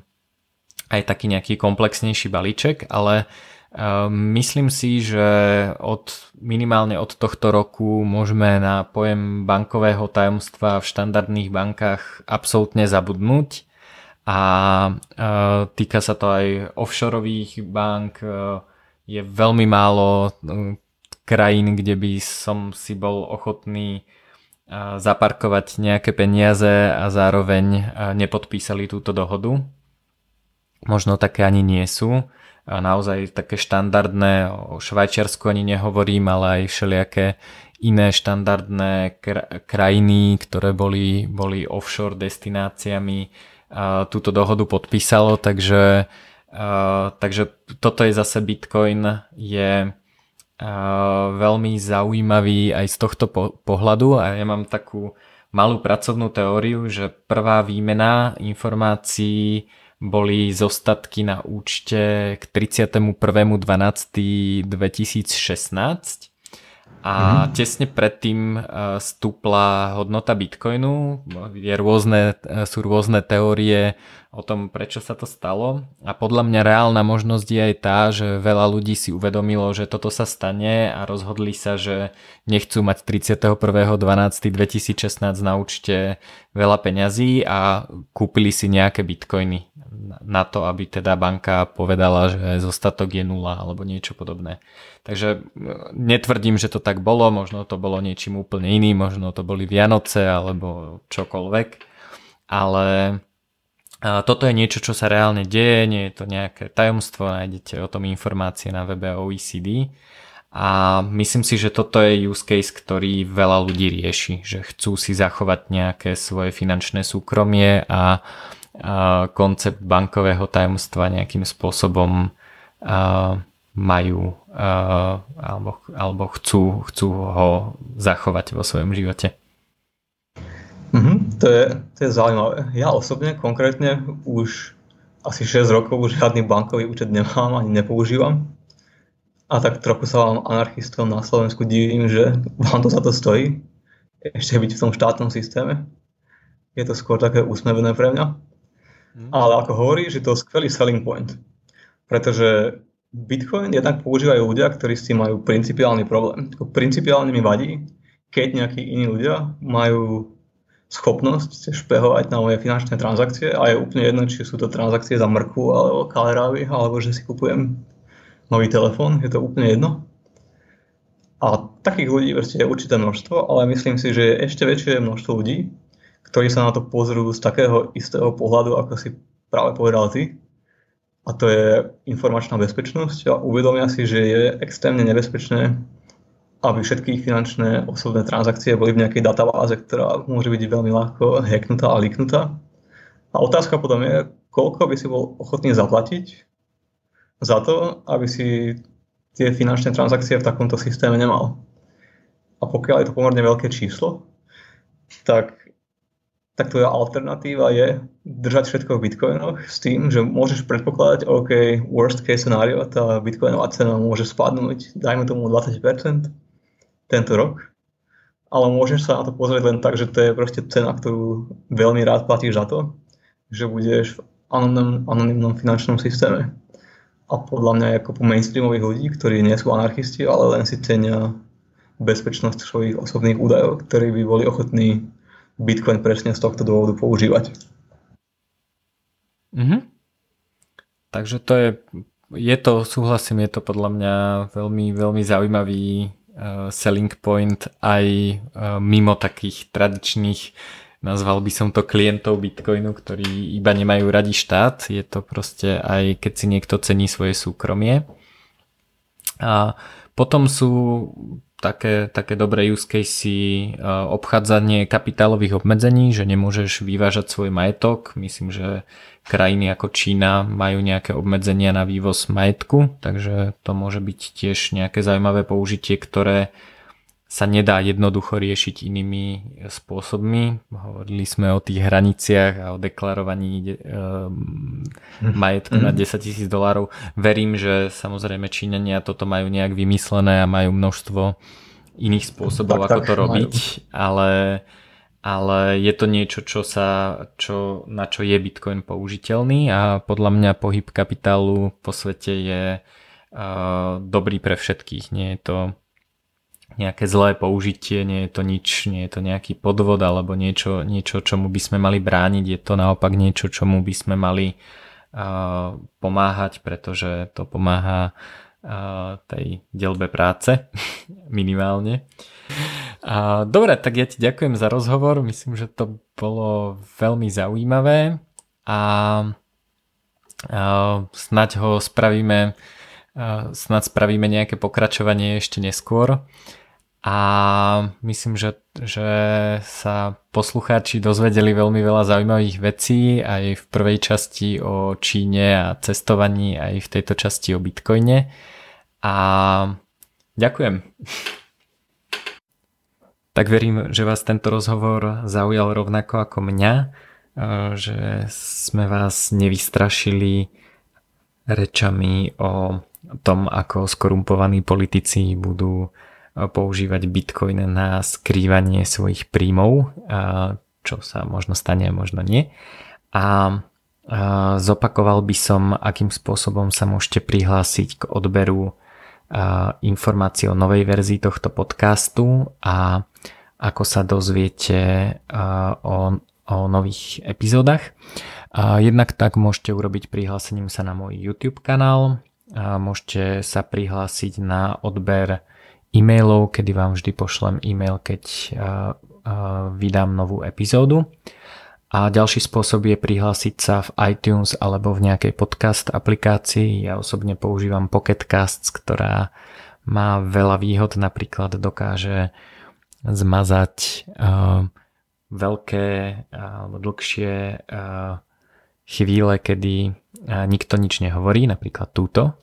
aj taký nejaký komplexnejší balíček, ale um, myslím si, že od, minimálne od tohto roku môžeme na pojem bankového tajomstva v štandardných bankách absolútne zabudnúť a uh, týka sa to aj offshoreových bank. Uh, je veľmi málo uh, krajín, kde by som si bol ochotný zaparkovať nejaké peniaze a zároveň nepodpísali túto dohodu. Možno také ani nie sú. A naozaj také štandardné, o Švajčiarsku ani nehovorím, ale aj všelijaké iné štandardné krajiny, ktoré boli, boli offshore destináciami, túto dohodu podpísalo, takže, takže toto je zase Bitcoin je veľmi zaujímavý aj z tohto pohľadu a ja mám takú malú pracovnú teóriu, že prvá výmena informácií boli zostatky na účte k 31.12.2016 a mm-hmm. tesne predtým e, stúpla hodnota Bitcoinu. Je rôzne, e, sú rôzne teórie o tom, prečo sa to stalo. A podľa mňa reálna možnosť je aj tá, že veľa ľudí si uvedomilo, že toto sa stane a rozhodli sa, že nechcú mať 31.12.2016 na účte veľa peňazí a kúpili si nejaké bitcoiny na to, aby teda banka povedala, že zostatok je nula alebo niečo podobné. Takže netvrdím, že to tak bolo, možno to bolo niečím úplne iným, možno to boli Vianoce alebo čokoľvek, ale toto je niečo, čo sa reálne deje, nie je to nejaké tajomstvo, nájdete o tom informácie na webe OECD a myslím si, že toto je use case, ktorý veľa ľudí rieši, že chcú si zachovať nejaké svoje finančné súkromie a koncept bankového tajomstva nejakým spôsobom majú alebo, alebo chcú, chcú ho zachovať vo svojom živote. Mm-hmm, to, je, to je zaujímavé. Ja osobne konkrétne už asi 6 rokov už žiadny bankový účet nemám ani nepoužívam. A tak trochu sa vám anarchistom na Slovensku divím, že vám to za to stojí. Ešte byť v tom štátnom systéme. Je to skôr také úsmevné pre mňa. Mm. Ale ako hovorí, že to skvelý selling point. Pretože Bitcoin jednak používajú ľudia, ktorí s tým majú principiálny problém. Principiálne mi vadí, keď nejakí iní ľudia majú schopnosť špehovať na moje finančné transakcie a je úplne jedno, či sú to transakcie za mrku alebo kalerávy, alebo že si kupujem nový telefón, je to úplne jedno. A takých ľudí je určité množstvo, ale myslím si, že je ešte väčšie množstvo ľudí, ktorí sa na to pozrú z takého istého pohľadu, ako si práve povedal ty. A to je informačná bezpečnosť a uvedomia si, že je extrémne nebezpečné aby všetky finančné osobné transakcie boli v nejakej databáze, ktorá môže byť veľmi ľahko hacknutá a liknutá. A otázka potom je, koľko by si bol ochotný zaplatiť za to, aby si tie finančné transakcie v takomto systéme nemal. A pokiaľ je to pomerne veľké číslo, tak, tak tvoja alternatíva je držať všetko v bitcoinoch s tým, že môžeš predpokladať, OK, worst case scenario, tá bitcoinová cena môže spadnúť, dajme tomu 20%, tento rok, ale môžeš sa na to pozrieť len tak, že to je proste cena, ktorú veľmi rád platíš za to, že budeš v anonimnom, anonimnom finančnom systéme. A podľa mňa ako po mainstreamových ľudí, ktorí nie sú anarchisti, ale len si cenia bezpečnosť svojich osobných údajov, ktorí by boli ochotní Bitcoin presne z tohto dôvodu používať. Mm-hmm. Takže to je, je to, súhlasím, je to podľa mňa veľmi, veľmi zaujímavý Uh, selling point aj uh, mimo takých tradičných nazval by som to klientov Bitcoinu, ktorí iba nemajú radi štát. Je to proste aj keď si niekto cení svoje súkromie. A potom sú také, také dobré use casey obchádzanie kapitálových obmedzení, že nemôžeš vyvážať svoj majetok. Myslím, že krajiny ako Čína majú nejaké obmedzenia na vývoz majetku, takže to môže byť tiež nejaké zaujímavé použitie, ktoré sa nedá jednoducho riešiť inými spôsobmi. Hovorili sme o tých hraniciach a o deklarovaní e, majetku na 10 mhm. tisíc dolárov. Verím, že samozrejme Číňania toto majú nejak vymyslené a majú množstvo iných spôsobov, tak, ako tak, to robiť, ale, ale je to niečo, čo sa, čo, na čo je Bitcoin použiteľný a podľa mňa pohyb kapitálu po svete je uh, dobrý pre všetkých. Nie je to nejaké zlé použitie, nie je to nič, nie je to nejaký podvod alebo niečo, niečo čomu by sme mali brániť, je to naopak niečo, čomu by sme mali uh, pomáhať, pretože to pomáha uh, tej delbe práce <laughs> minimálne. Uh, dobre, tak ja ti ďakujem za rozhovor, myslím, že to bolo veľmi zaujímavé a uh, snaď ho spravíme snad spravíme nejaké pokračovanie ešte neskôr a myslím, že, že sa poslucháči dozvedeli veľmi veľa zaujímavých vecí aj v prvej časti o Číne a cestovaní, aj v tejto časti o Bitcoine a ďakujem. Tak verím, že vás tento rozhovor zaujal rovnako ako mňa, že sme vás nevystrašili rečami o tom, ako skorumpovaní politici budú používať Bitcoin na skrývanie svojich príjmov, čo sa možno stane možno nie. A zopakoval by som, akým spôsobom sa môžete prihlásiť k odberu informácií o novej verzii tohto podcastu a ako sa dozviete o, o nových epizódach. Jednak tak môžete urobiť prihlásením sa na môj YouTube kanál, môžete sa prihlásiť na odber e-mailov, kedy vám vždy pošlem e-mail, keď vydám novú epizódu. A ďalší spôsob je prihlásiť sa v iTunes alebo v nejakej podcast aplikácii. Ja osobne používam Pocket Casts, ktorá má veľa výhod, napríklad dokáže zmazať uh, veľké alebo uh, dlhšie uh, chvíle, kedy uh, nikto nič nehovorí, napríklad túto.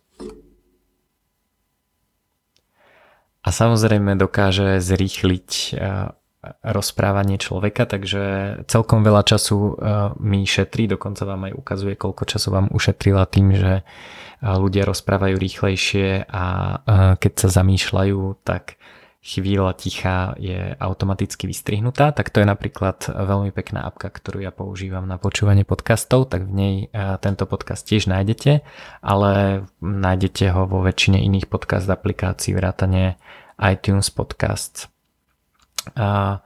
A samozrejme dokáže zrýchliť uh, rozprávanie človeka, takže celkom veľa času e, mi šetrí, dokonca vám aj ukazuje, koľko času vám ušetrila tým, že e, ľudia rozprávajú rýchlejšie a e, keď sa zamýšľajú, tak chvíľa ticha je automaticky vystrihnutá, tak to je napríklad veľmi pekná apka, ktorú ja používam na počúvanie podcastov, tak v nej tento podcast tiež nájdete, ale nájdete ho vo väčšine iných podcast aplikácií, vrátane iTunes Podcasts, a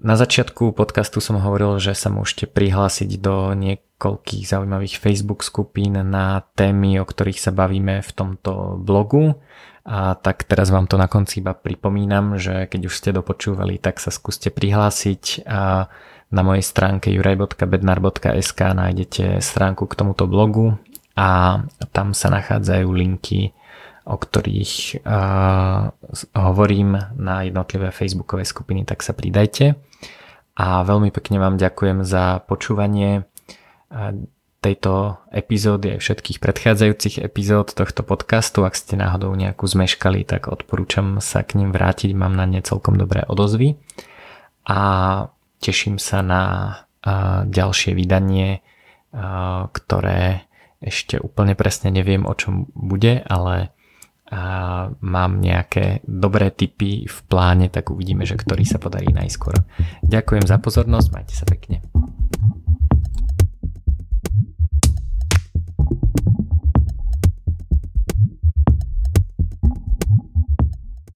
na začiatku podcastu som hovoril, že sa môžete prihlásiť do niekoľkých zaujímavých Facebook skupín na témy, o ktorých sa bavíme v tomto blogu. A tak teraz vám to na konci iba pripomínam, že keď už ste dopočúvali, tak sa skúste prihlásiť a na mojej stránke juraj.bednar.sk nájdete stránku k tomuto blogu a tam sa nachádzajú linky o ktorých uh, hovorím na jednotlivé facebookové skupiny, tak sa pridajte. A veľmi pekne vám ďakujem za počúvanie tejto epizódy aj všetkých predchádzajúcich epizód tohto podcastu. Ak ste náhodou nejakú zmeškali, tak odporúčam sa k ním vrátiť, mám na ne celkom dobré odozvy. A teším sa na ďalšie vydanie, ktoré ešte úplne presne neviem o čom bude, ale mám nejaké dobré tipy v pláne, tak uvidíme, že ktorý sa podarí najskôr. Ďakujem za pozornosť, majte sa pekne.